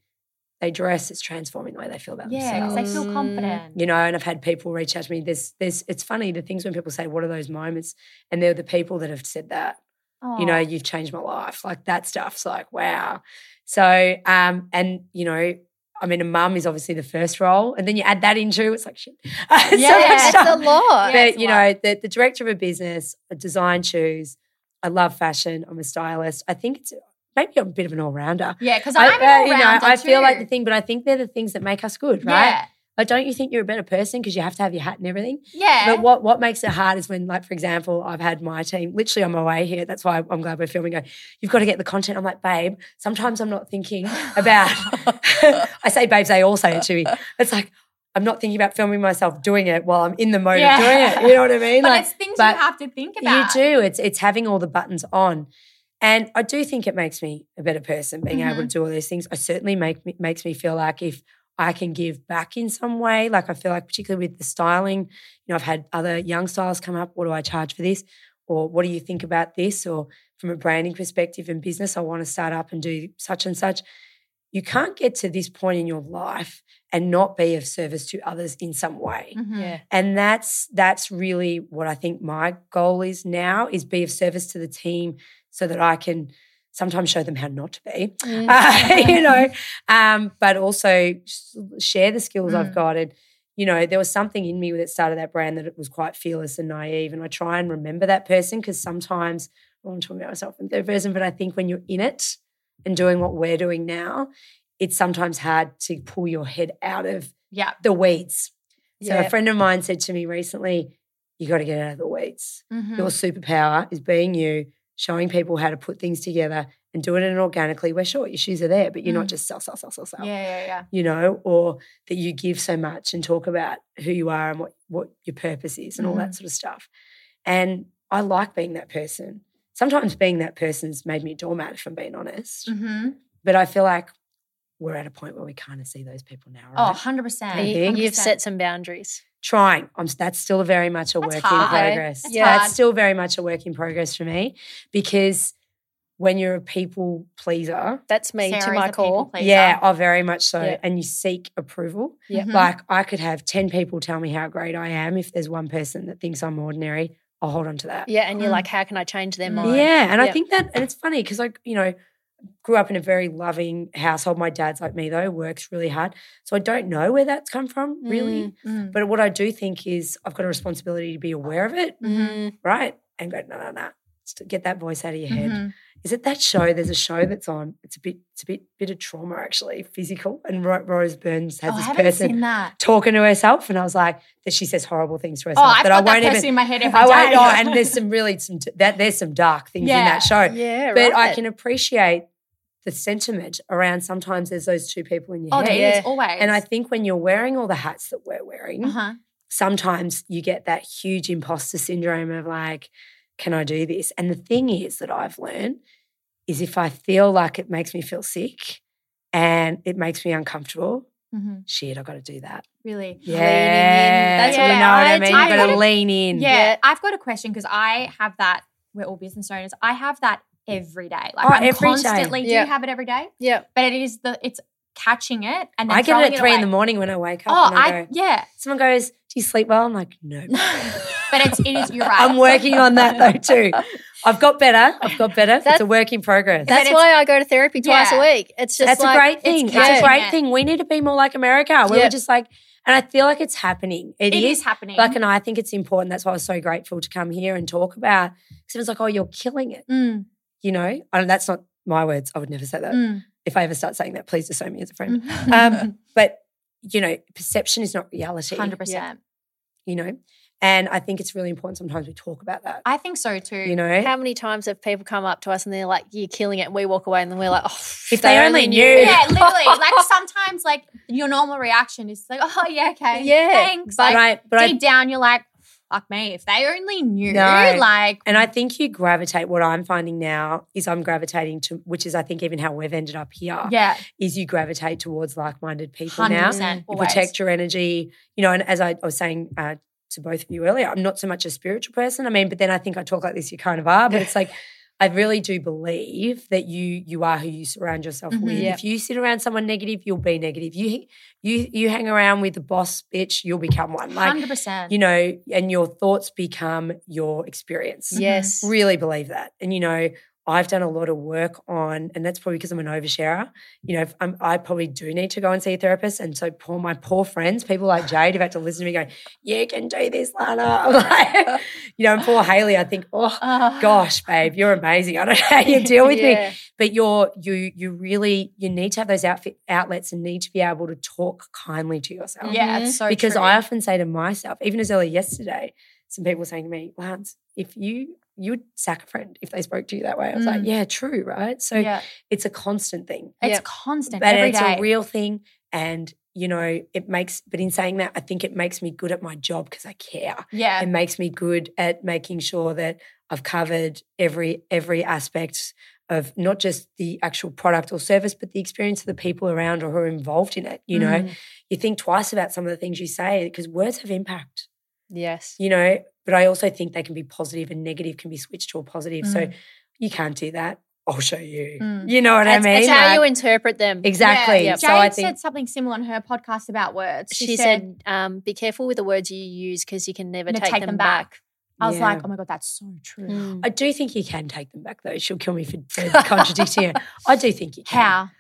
they dress; it's transforming the way they feel about Yeah, themselves because they feel confident. you know and i've had people reach out to me there's there's it's funny the things when people say what are those moments and they're the people that have said that you know you've changed my life like that stuff's like wow so um and you know I mean, a mum is obviously the first role, and then you add that into it's like shit. So much Yeah, it's a lot. But a you lot. know, the, the director of a business, I design shoes. I love fashion. I'm a stylist. I think it's maybe I'm a bit of an all rounder. Yeah, because I, I'm an uh, you know, I feel like the thing, but I think they're the things that make us good, right? Yeah, Like, don't you think you're a better person because you have to have your hat and everything? yeah. But what what makes it hard is when, like, for example, I've had my team literally on my way here. That's why I'm glad we're filming. Go, you've got to get the content. I'm like, babe. Sometimes I'm not thinking about. I say, babes. They all say it to me. It's like I'm not thinking about filming myself doing it while I'm in the mode Yeah. of doing it. You know what I mean? but Like, it's things you have to think about. you do. It's it's having all the buttons on. And I do think it makes me a better person being able to Mm-hmm. do all those things. I certainly make me, makes me feel like if I can give back in some way, like I feel like particularly with the styling, you know, I've had other young stylists come up, what do I charge for this? Or what do you think about this? Or from a branding perspective and business, I want to start up and do such and such. You can't get to this point in your life and not be of service to others in some way Mhm. Yeah. and that's that's really what I think my goal is now is be of service to the team so that I can sometimes show them how not to be, Mm. uh, you know, um, but also share the skills I've Mm. got. And you know, there was something in me that started that brand that it was quite fearless and naive, and I try and remember that person because sometimes I want to talk about myself in third person, but I think when you're in it and doing what we're doing now, it's sometimes hard to pull your head out of Yeah. the weeds. So Yeah. a friend of mine said to me recently, you got to get out of the weeds. Mhm. Your superpower is being you, showing people how to put things together and doing it in organically. Where sure, your shoes are there, but you're not Mm. just sell, sell, sell, sell, sell. Yeah, yeah, yeah. You know, or that you give so much and talk about who you are and what, what your purpose is and all Mm-hmm. that sort of stuff. And I like being that person. Sometimes being that person's made me a doormat, if I'm being honest. Mm-hmm. But I feel like we're at a point where we kind of see those people now, Oh, 100%. I You- think- You've set some boundaries. Trying. I'm that's still very much a That's work hard. in progress. That's That's hard. still very much a work in progress for me because when you're a people pleaser, That's me to my core. pleaser. yeah, oh, very much so, Yeah. and you seek approval. Yeah. Mhm. Like I could have ten people tell me how great I am. If there's one person that thinks I'm ordinary, I'll hold on to that. Yeah, and you're Mm. like, how can I change their Mm. mind? Yeah, and I think that, and it's funny because I, you know, grew up in a very loving household. My dad's like me though, works really hard, so I don't know where that's come from really. Mm. But what I do think is I've got a responsibility to be aware of it, Mm. right? And go, no, no, no. Get that voice out of your head. Mhm. Is it that show? There's a show that's on. It's a bit, it's a bit, bit of trauma actually, physical. And Ro- Rose Byrne's has Oh, this person talking to herself, and I was like, that she says horrible things to herself. Oh, herself. I've that got I that won't person even. in my head every I day. won't. Oh, and there's some really some that there's some dark things in that show. Yeah, but I can appreciate the sentiment around. Sometimes there's those two people in your Oh, head, there is always. and I think when you're wearing all the hats that we're wearing, uh-huh. sometimes you get that huge imposter syndrome of like, can I do this? And the thing is that I've learned is if I feel like it makes me feel sick and it makes me uncomfortable, Mhm. shit, I got to do that. Really? Yeah, That's you what know what I I mean. do. You got to lean in. Yeah, Yeah. I've got a question because I have that. We're all business owners. I have that every day. Like Oh, I'm every day. constantly. Do Yeah. you have it every day? Yeah. But it is the it's catching it and then I get it at three in the morning when I wake up. Oh, and I, I go, yeah. someone goes, "Do you sleep well?" I'm like, "No." But it's it is. You're right. I'm working on that though too. I've got better. I've got better. it's a work in progress. That's why I go to therapy twice Yeah. a week. It's just That's like, a great thing. It's, catching a great it. thing. We need to be more like America. Where Yeah. we're just like, and I feel like it's happening. it is, happening. Like, and I think it's important. That's why I was so grateful to come here and talk about. Because it was like, oh, you're killing it. Mm, You know, and that's not my words. I would never say that. mm, If I ever start saying that, please disown me as a friend. mm. Um, but you know, perception is not reality. Hundred percent. You know, and I think it's really important. Sometimes we talk about that. I think so too. You know, how many times have people come up to us and they're like, "You're killing it," and we walk away and then we're like, "Oh, If they only knew." Yeah, literally. like sometimes, like your normal reaction is like, "Oh yeah, okay, Yeah, thanks." but Like, I, but I deep down, you're like, "Fuck me!" If they only knew, No. like, And I think you gravitate. What I'm finding now is I'm gravitating to, which is I think even how we've ended up here, yeah, is you gravitate towards like-minded people hundred now. You protect your energy, you know. And as I, I was saying uh, to both of you earlier, I'm not so much a spiritual person. I mean, but then I think I talk like this. You kind of are, but it's like. I really do believe that you you are who you surround yourself Mhm. with. Yeah. If you sit around someone negative, you'll be negative. You you you hang around with the boss bitch, you'll become one. Like Hundred percent. you know, and your thoughts become your experience Yes. really believe that. And you know, I've done a lot of work on, and that's probably because I'm an oversharer. You know, if I'm, I probably do need to go and see a therapist. And so, poor my poor friends, people like Jade, have had to listen to me go, "You can do this, Lana." I'm like, you know, and poor Haley, I think, oh Uh, gosh, babe, you're amazing. I don't know how you deal with me, but you're you you really you need to have those outfit outlets and need to be able to talk kindly to yourself yeah, so because true. I often say to myself, even as early yesterday, some people were saying to me, Lance, if you you would sack a friend if they spoke to you that way. I was like, Mm. yeah, true, right? So yeah, it's a constant thing. it's Yeah. constant But it's day. a real thing. And, you know, it makes, but in saying that, I think it makes me good at my job because I care. yeah, It makes me good at making sure that I've covered every every aspect of not just the actual product or service, but the experience of the people around or who are involved in it. You know, Mm. you think twice about some of the things you say because words have impact Yes. you know but i also think they can be positive and negative can be switched to a positive so Mm. you can't do that i'll show you Mm. you know what It's, i mean it's how Like- you interpret them. exactly Yeah. so Jade i think said something similar on her podcast about words. She, said, um, "Be careful with the words you use because you can never "No, take, them, back." I was Yeah. like, oh my god, that's so true. Mm. i do think you can take them back though she'll kill me for, for contradicting her i do think you can How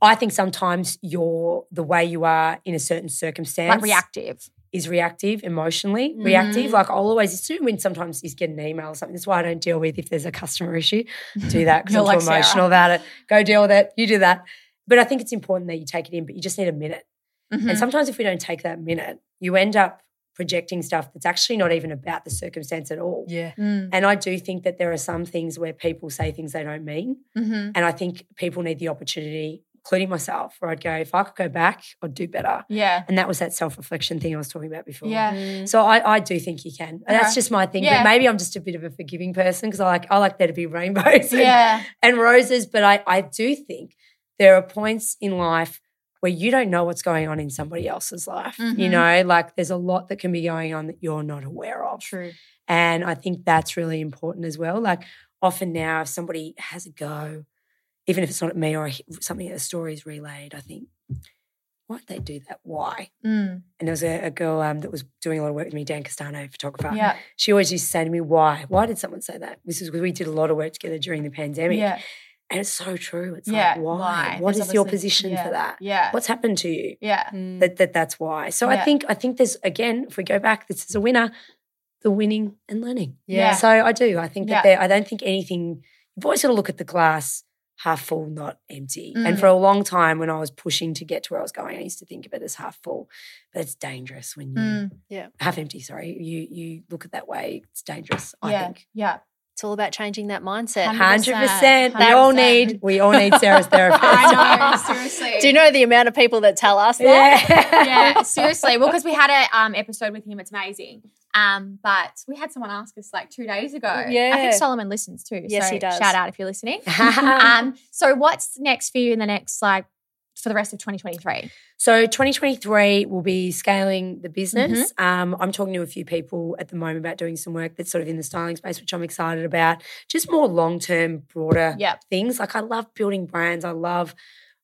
i think sometimes you're the way you are in a certain circumstance like reactive? Is reactive emotionally Mhm. reactive like i'll always assume when sometimes you get an email or something that's why i don't deal with if there's a customer issue do that because You're i'm like too Sarah. emotional about it go deal with it you do that but i think it's important that you take it in but you just need a minute Mhm. And sometimes if we don't take that minute, you end up projecting stuff that's actually not even about the circumstance at all. Yeah. Mm. And I do think that there are some things where people say things they don't mean. Mhm. And I think people need the opportunity, including myself, where I'd go, if I could go back, I'd do better. Yeah, And that was that self reflection thing I was talking about before. yeah. Mm. So I, I do think you can. And Okay. that's just my thing. Yeah. But maybe I'm just a bit of a forgiving person because I like I like there to be rainbows and, Yeah, and roses. But I, I do think there are points in life where you don't know what's going on in somebody else's life. You Mhm. know, like there's a lot that can be going on that you're not aware of. true. And I think that's really important as well. Like often now, if somebody has a go, even if it's not at me or I hear something, a story is relayed, I think, why'd they do that? Why? Mm. And there was a, a girl um, that was doing a lot of work with me, Dan Castano, photographer. Yeah, She always used to say to me, why? Why did someone say that? This is because we did a lot of work together during the pandemic. yeah, And it's so true. It's yeah. like, why? Why? What There's is your position yeah, for that? Yeah, What's happened to you? yeah, Mm. That, that that's why. So Yeah. I think I think there's again, if we go back, this is a winner, the winning and learning. Yeah. So I do. I think Yeah. that there I don't think anything you've always got to look at the glass half full, not empty. And Mm. for a long time when I was pushing to get to where I was going, I used to think of it as half full. But it's dangerous when you Mm. half empty, sorry. You you look at that way, it's dangerous, I yeah, think. yeah. It's all about changing that mindset. Hundred 100%, percent. We all need we all need Sarah's therapist. I know, seriously. Do you know the amount of people that tell us that? Yeah. yeah, seriously. Well, because we had a um, episode with him, it's amazing. Um, but we had someone ask us like two days ago. Yeah. I think Solomon listens too. Yes, so he does. Shout out if you're listening. um, so what's next for you in the next like for the rest of 2023? So 2023 will be scaling the business. Um, I'm talking to a few people at the moment about doing some work that's sort of in the styling space, which I'm excited about. Just more long term, broader Yep. things. Like I love building brands. I love,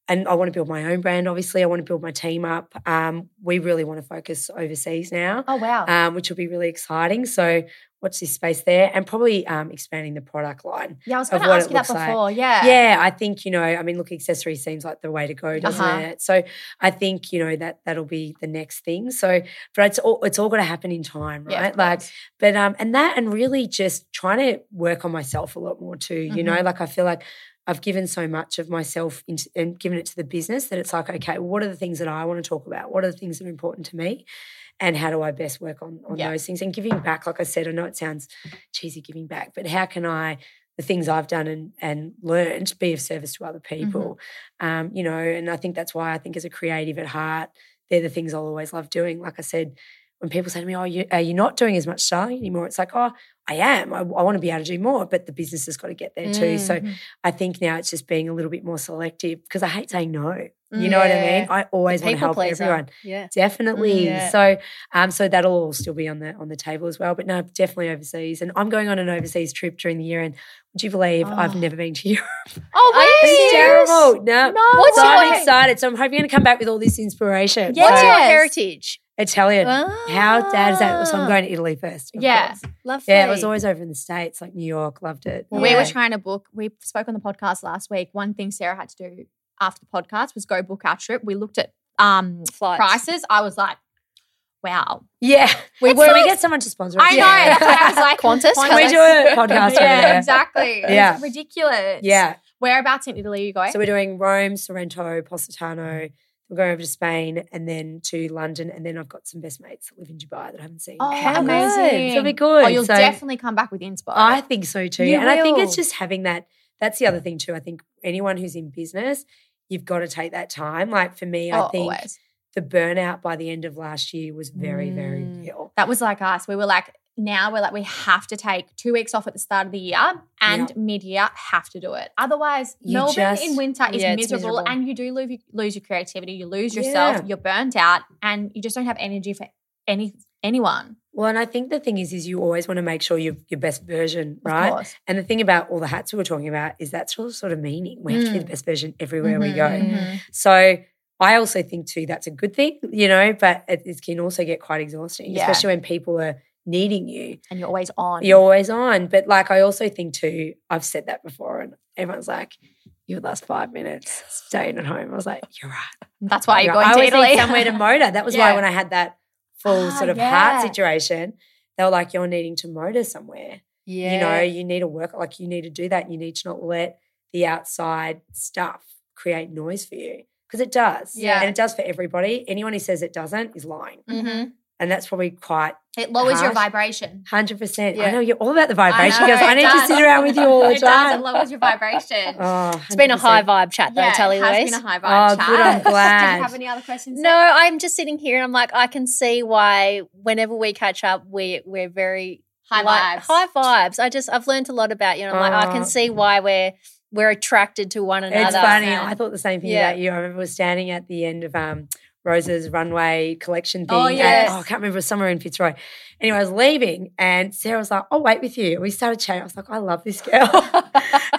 and I want to build my own brand. Obviously, I want to build my team up. Um, we really want to focus overseas now, Oh wow. um, which will be really exciting. So watch this space there, and probably um, expanding the product line. yeah, I was going to ask you that looks like. before. Yeah. Yeah, I think you know. I mean, look, accessory seems like the way to go, doesn't Uh-huh. it? So I think you know that that'll be the next thing. So, but it's all it's all going to happen in time, right? of like, but um, and that and really just trying to work on myself a lot more too. You know, Mm-hmm. like I feel like I've given so much of myself into, and given it to the business that it's like, okay, what are the things that I want to talk about? What are the things that are important to me? And how do I best work on on Yeah. those things? And giving back, like I said, I know it sounds cheesy giving back, but how can I the things I've done and and learned be of service to other Mm-hmm. people? Um, you know, and I think that's why I think as a creative at heart, they're the things I'll always love doing. Like I said, when people say to me, "Oh, you, are you not doing as much styling anymore?" It's like, "Oh, I am. I, I want to be able to do more, but the business has got to get there too." So Mm-hmm. I think now it's just being a little bit more selective because I hate saying no. You know what I mean? I always want to help pleaser. everyone. Yeah. Definitely. Yeah. So, um, so that'll all still be on the on the table as well. But no, definitely overseas. And I'm going on an overseas trip during the year. And would you believe I've Oh. never been to Europe? Oh, wow. It's terrible. No, No What's so I'm excited. So I'm hoping to come back with all this inspiration. Yeah. What's your heritage? Italian. How dad is that? So I'm Ah. going to Italy first. Yeah. course. Lovely. Yeah, it was always over in the States, like New York, loved it. Well, we were trying to book. We spoke on the podcast last week. One thing Sarah had to do after the podcast was go book our trip. We looked at um Flights. prices. I was like, wow. Yeah. We Can were- we get someone to sponsor us? I know. That's why I was like, Qantas? Can we do a podcast Yeah, there? exactly. It was Yeah. ridiculous. Yeah. Whereabouts in Italy are you going? So we're doing Rome, Sorrento, Positano. We're going over to Spain and then to London. And then I've got some best mates that live in Dubai that I haven't seen. oh, How amazing. So it'll be good. Oh, you'll So definitely come back with inspo. I think so too. You and I think it's just having that. That's the other thing too. I think anyone who's in business, you've got to take that time. Like for me, I Oh, think always. the burnout by the end of last year was very, very Mm. real. That was like us. We were like, now we're like, we have to take two weeks off at the start of the year and Yeah. mid year have to do it. Otherwise, You Melbourne just- in winter is Yeah, miserable, miserable. and you do lose, lose your creativity, you lose yourself, Yeah. you're burnt out, and you just don't have energy for any anyone. Well, and I think the thing is, is you always want to make sure you're your best version, Of right? course. And the thing about all the hats we were talking about is that's all sort of meaning. We have to be the Mm. best version everywhere we Mhm, go. mhm. So I also think too that's a good thing, you know, but it, it can also get quite exhausting, Yeah. especially when people are needing you. And you're always on. You're always on. But like I also think too, I've said that before, and everyone's like, "You would last five minutes staying at home." I was like, "You're right." That's why you're You're going I to Italy. need somewhere to motor. That was why when I had that full Ah, sort of yeah. heart situation, they were like, "You're needing to motor somewhere." Yeah. You know, you need to work like you need to do that. You need to not let the outside stuff create noise for you because it does. Yeah. and it does for everybody. Anyone who says it doesn't is lying, Mhm. And that's probably quite It lowers your vibration. hundred percent. I Yeah. know you're all about the vibration know, because I, it need does. to sit around with you all the time it does. It lowers your vibration. Oh, It's been a high vibe chat though, yeah, Tally it has Louise. been a high vibe Oh, chat. good, I'm Did glad. you have any other questions? No, I'm just sitting here and I'm like, I can see why whenever we catch up, we we're very High like, vibes. High vibes. I just I've learned a lot about you, and I'm like, I Oh. can see why we're we're attracted to one another. It's funny. Yeah. I thought the same thing Yeah. about you. I remember I was standing at the end of um, Rose's runway collection oh, thing. Oh, yes. oh, I can't remember, somewhere in Fitzroy. Anyway, I was leaving and Sarah was like, I'll wait with you. And we started chatting. I was like, I love this girl.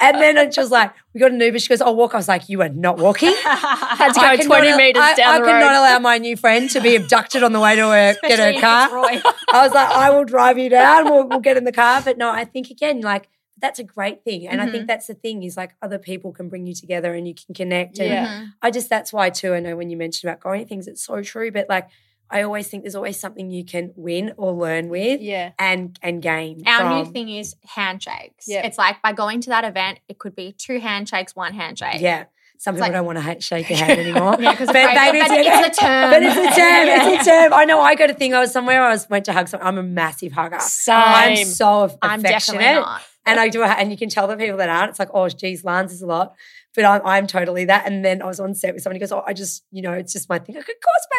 and then she was like, we got an Uber. She goes, I'll walk. I was like, you are not walking. Had to go I 20 not- meters I, down I the could road. not allow my new friend to be abducted on the way to her, get her car. I was like, I will drive you down. We'll, we'll get in the car. But no, I think again, like that's a great thing, and I Mm-hmm. think that's the thing is like other people can bring you together and you can connect. And Yeah. I just that's why too. I know when you mentioned about going things, it's so true. But like I always think there's always something you can win or learn with, Yeah. and and gain. Our new thing is handshakes. Yeah. It's like by going to that event, it could be two handshakes, one handshake. Yeah. Some It's people like- don't want to shake your hand anymore. Yeah, 'cause but it's it's a term. But it's a term. It's a term. I know. I got a thing. I was somewhere. I was went to hug someone. I'm a massive hugger. Same. I'm so aff- I'm affectionate. definitely not. And I do, and you can tell the people that aren't. It's like, oh, geez, Lana's is a lot, but I'm, I'm totally that. And then I was on set with somebody who goes, oh, I just, you know, it's just my thing. I go, of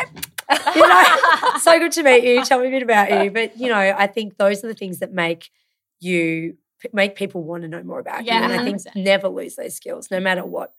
course, babe. You know, so good to meet you. Tell me a bit about you. But you know, I think those are the things that make you make people want to know more about Yeah, you. And I think 100%. never lose those skills, no matter what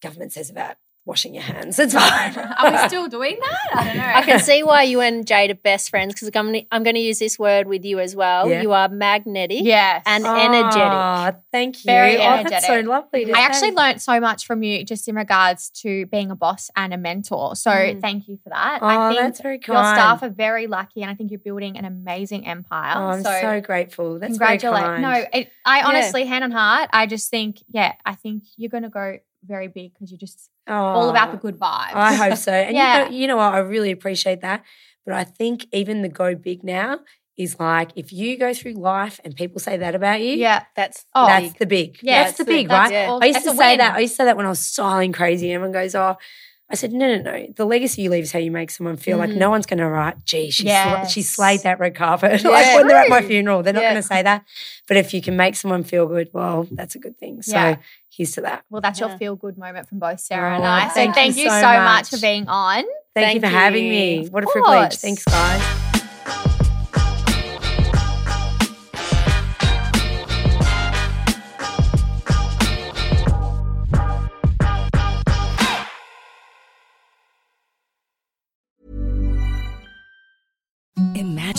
government says about washing your hands. It's fine. Are we still doing that? I don't know. I can see why you and Jade are best friends because I'm, gonna- I'm going to use this word with you as well. Yeah. You are magnetic Yes. and energetic. Thank you. Very oh, that's so lovely. To I actually say. learned so much from you just in regards to being a boss and a mentor. So Mm. thank you for that. Oh, I think that's very kind. your staff are very lucky and I think you're building an amazing empire. Oh, I'm so, grateful. That's very kind. No, it, I Yeah. honestly, hand on heart, I just think, yeah, I think you're going to go very big because you're just all about the oh, good vibes. I hope so. And Yeah. you, know, you know what? I really appreciate that. But I think even the go big now is like if you go through life and people say that about you, yeah. That's Oh, that's big. the big. Yeah, that's the the- big, right? Yeah. I used that's to say win. that. I used to say that when I was styling crazy. Everyone goes, "Oh." I said, no, no, no. The legacy you leave is how you make someone feel. Like Mhm. no one's going to write, gee, she, sl- she slayed that red carpet. Yeah. like when they're at my funeral, they're not Yeah. going to say that. But if you can make someone feel good, well, that's a good thing. So Yeah. here's to that. Well, that's your feel good moment from both Sarah Oh, and I. So thank thank, you you so so much. for being on. Thank, you Thank for having me. What a Of privilege. Thanks, guys.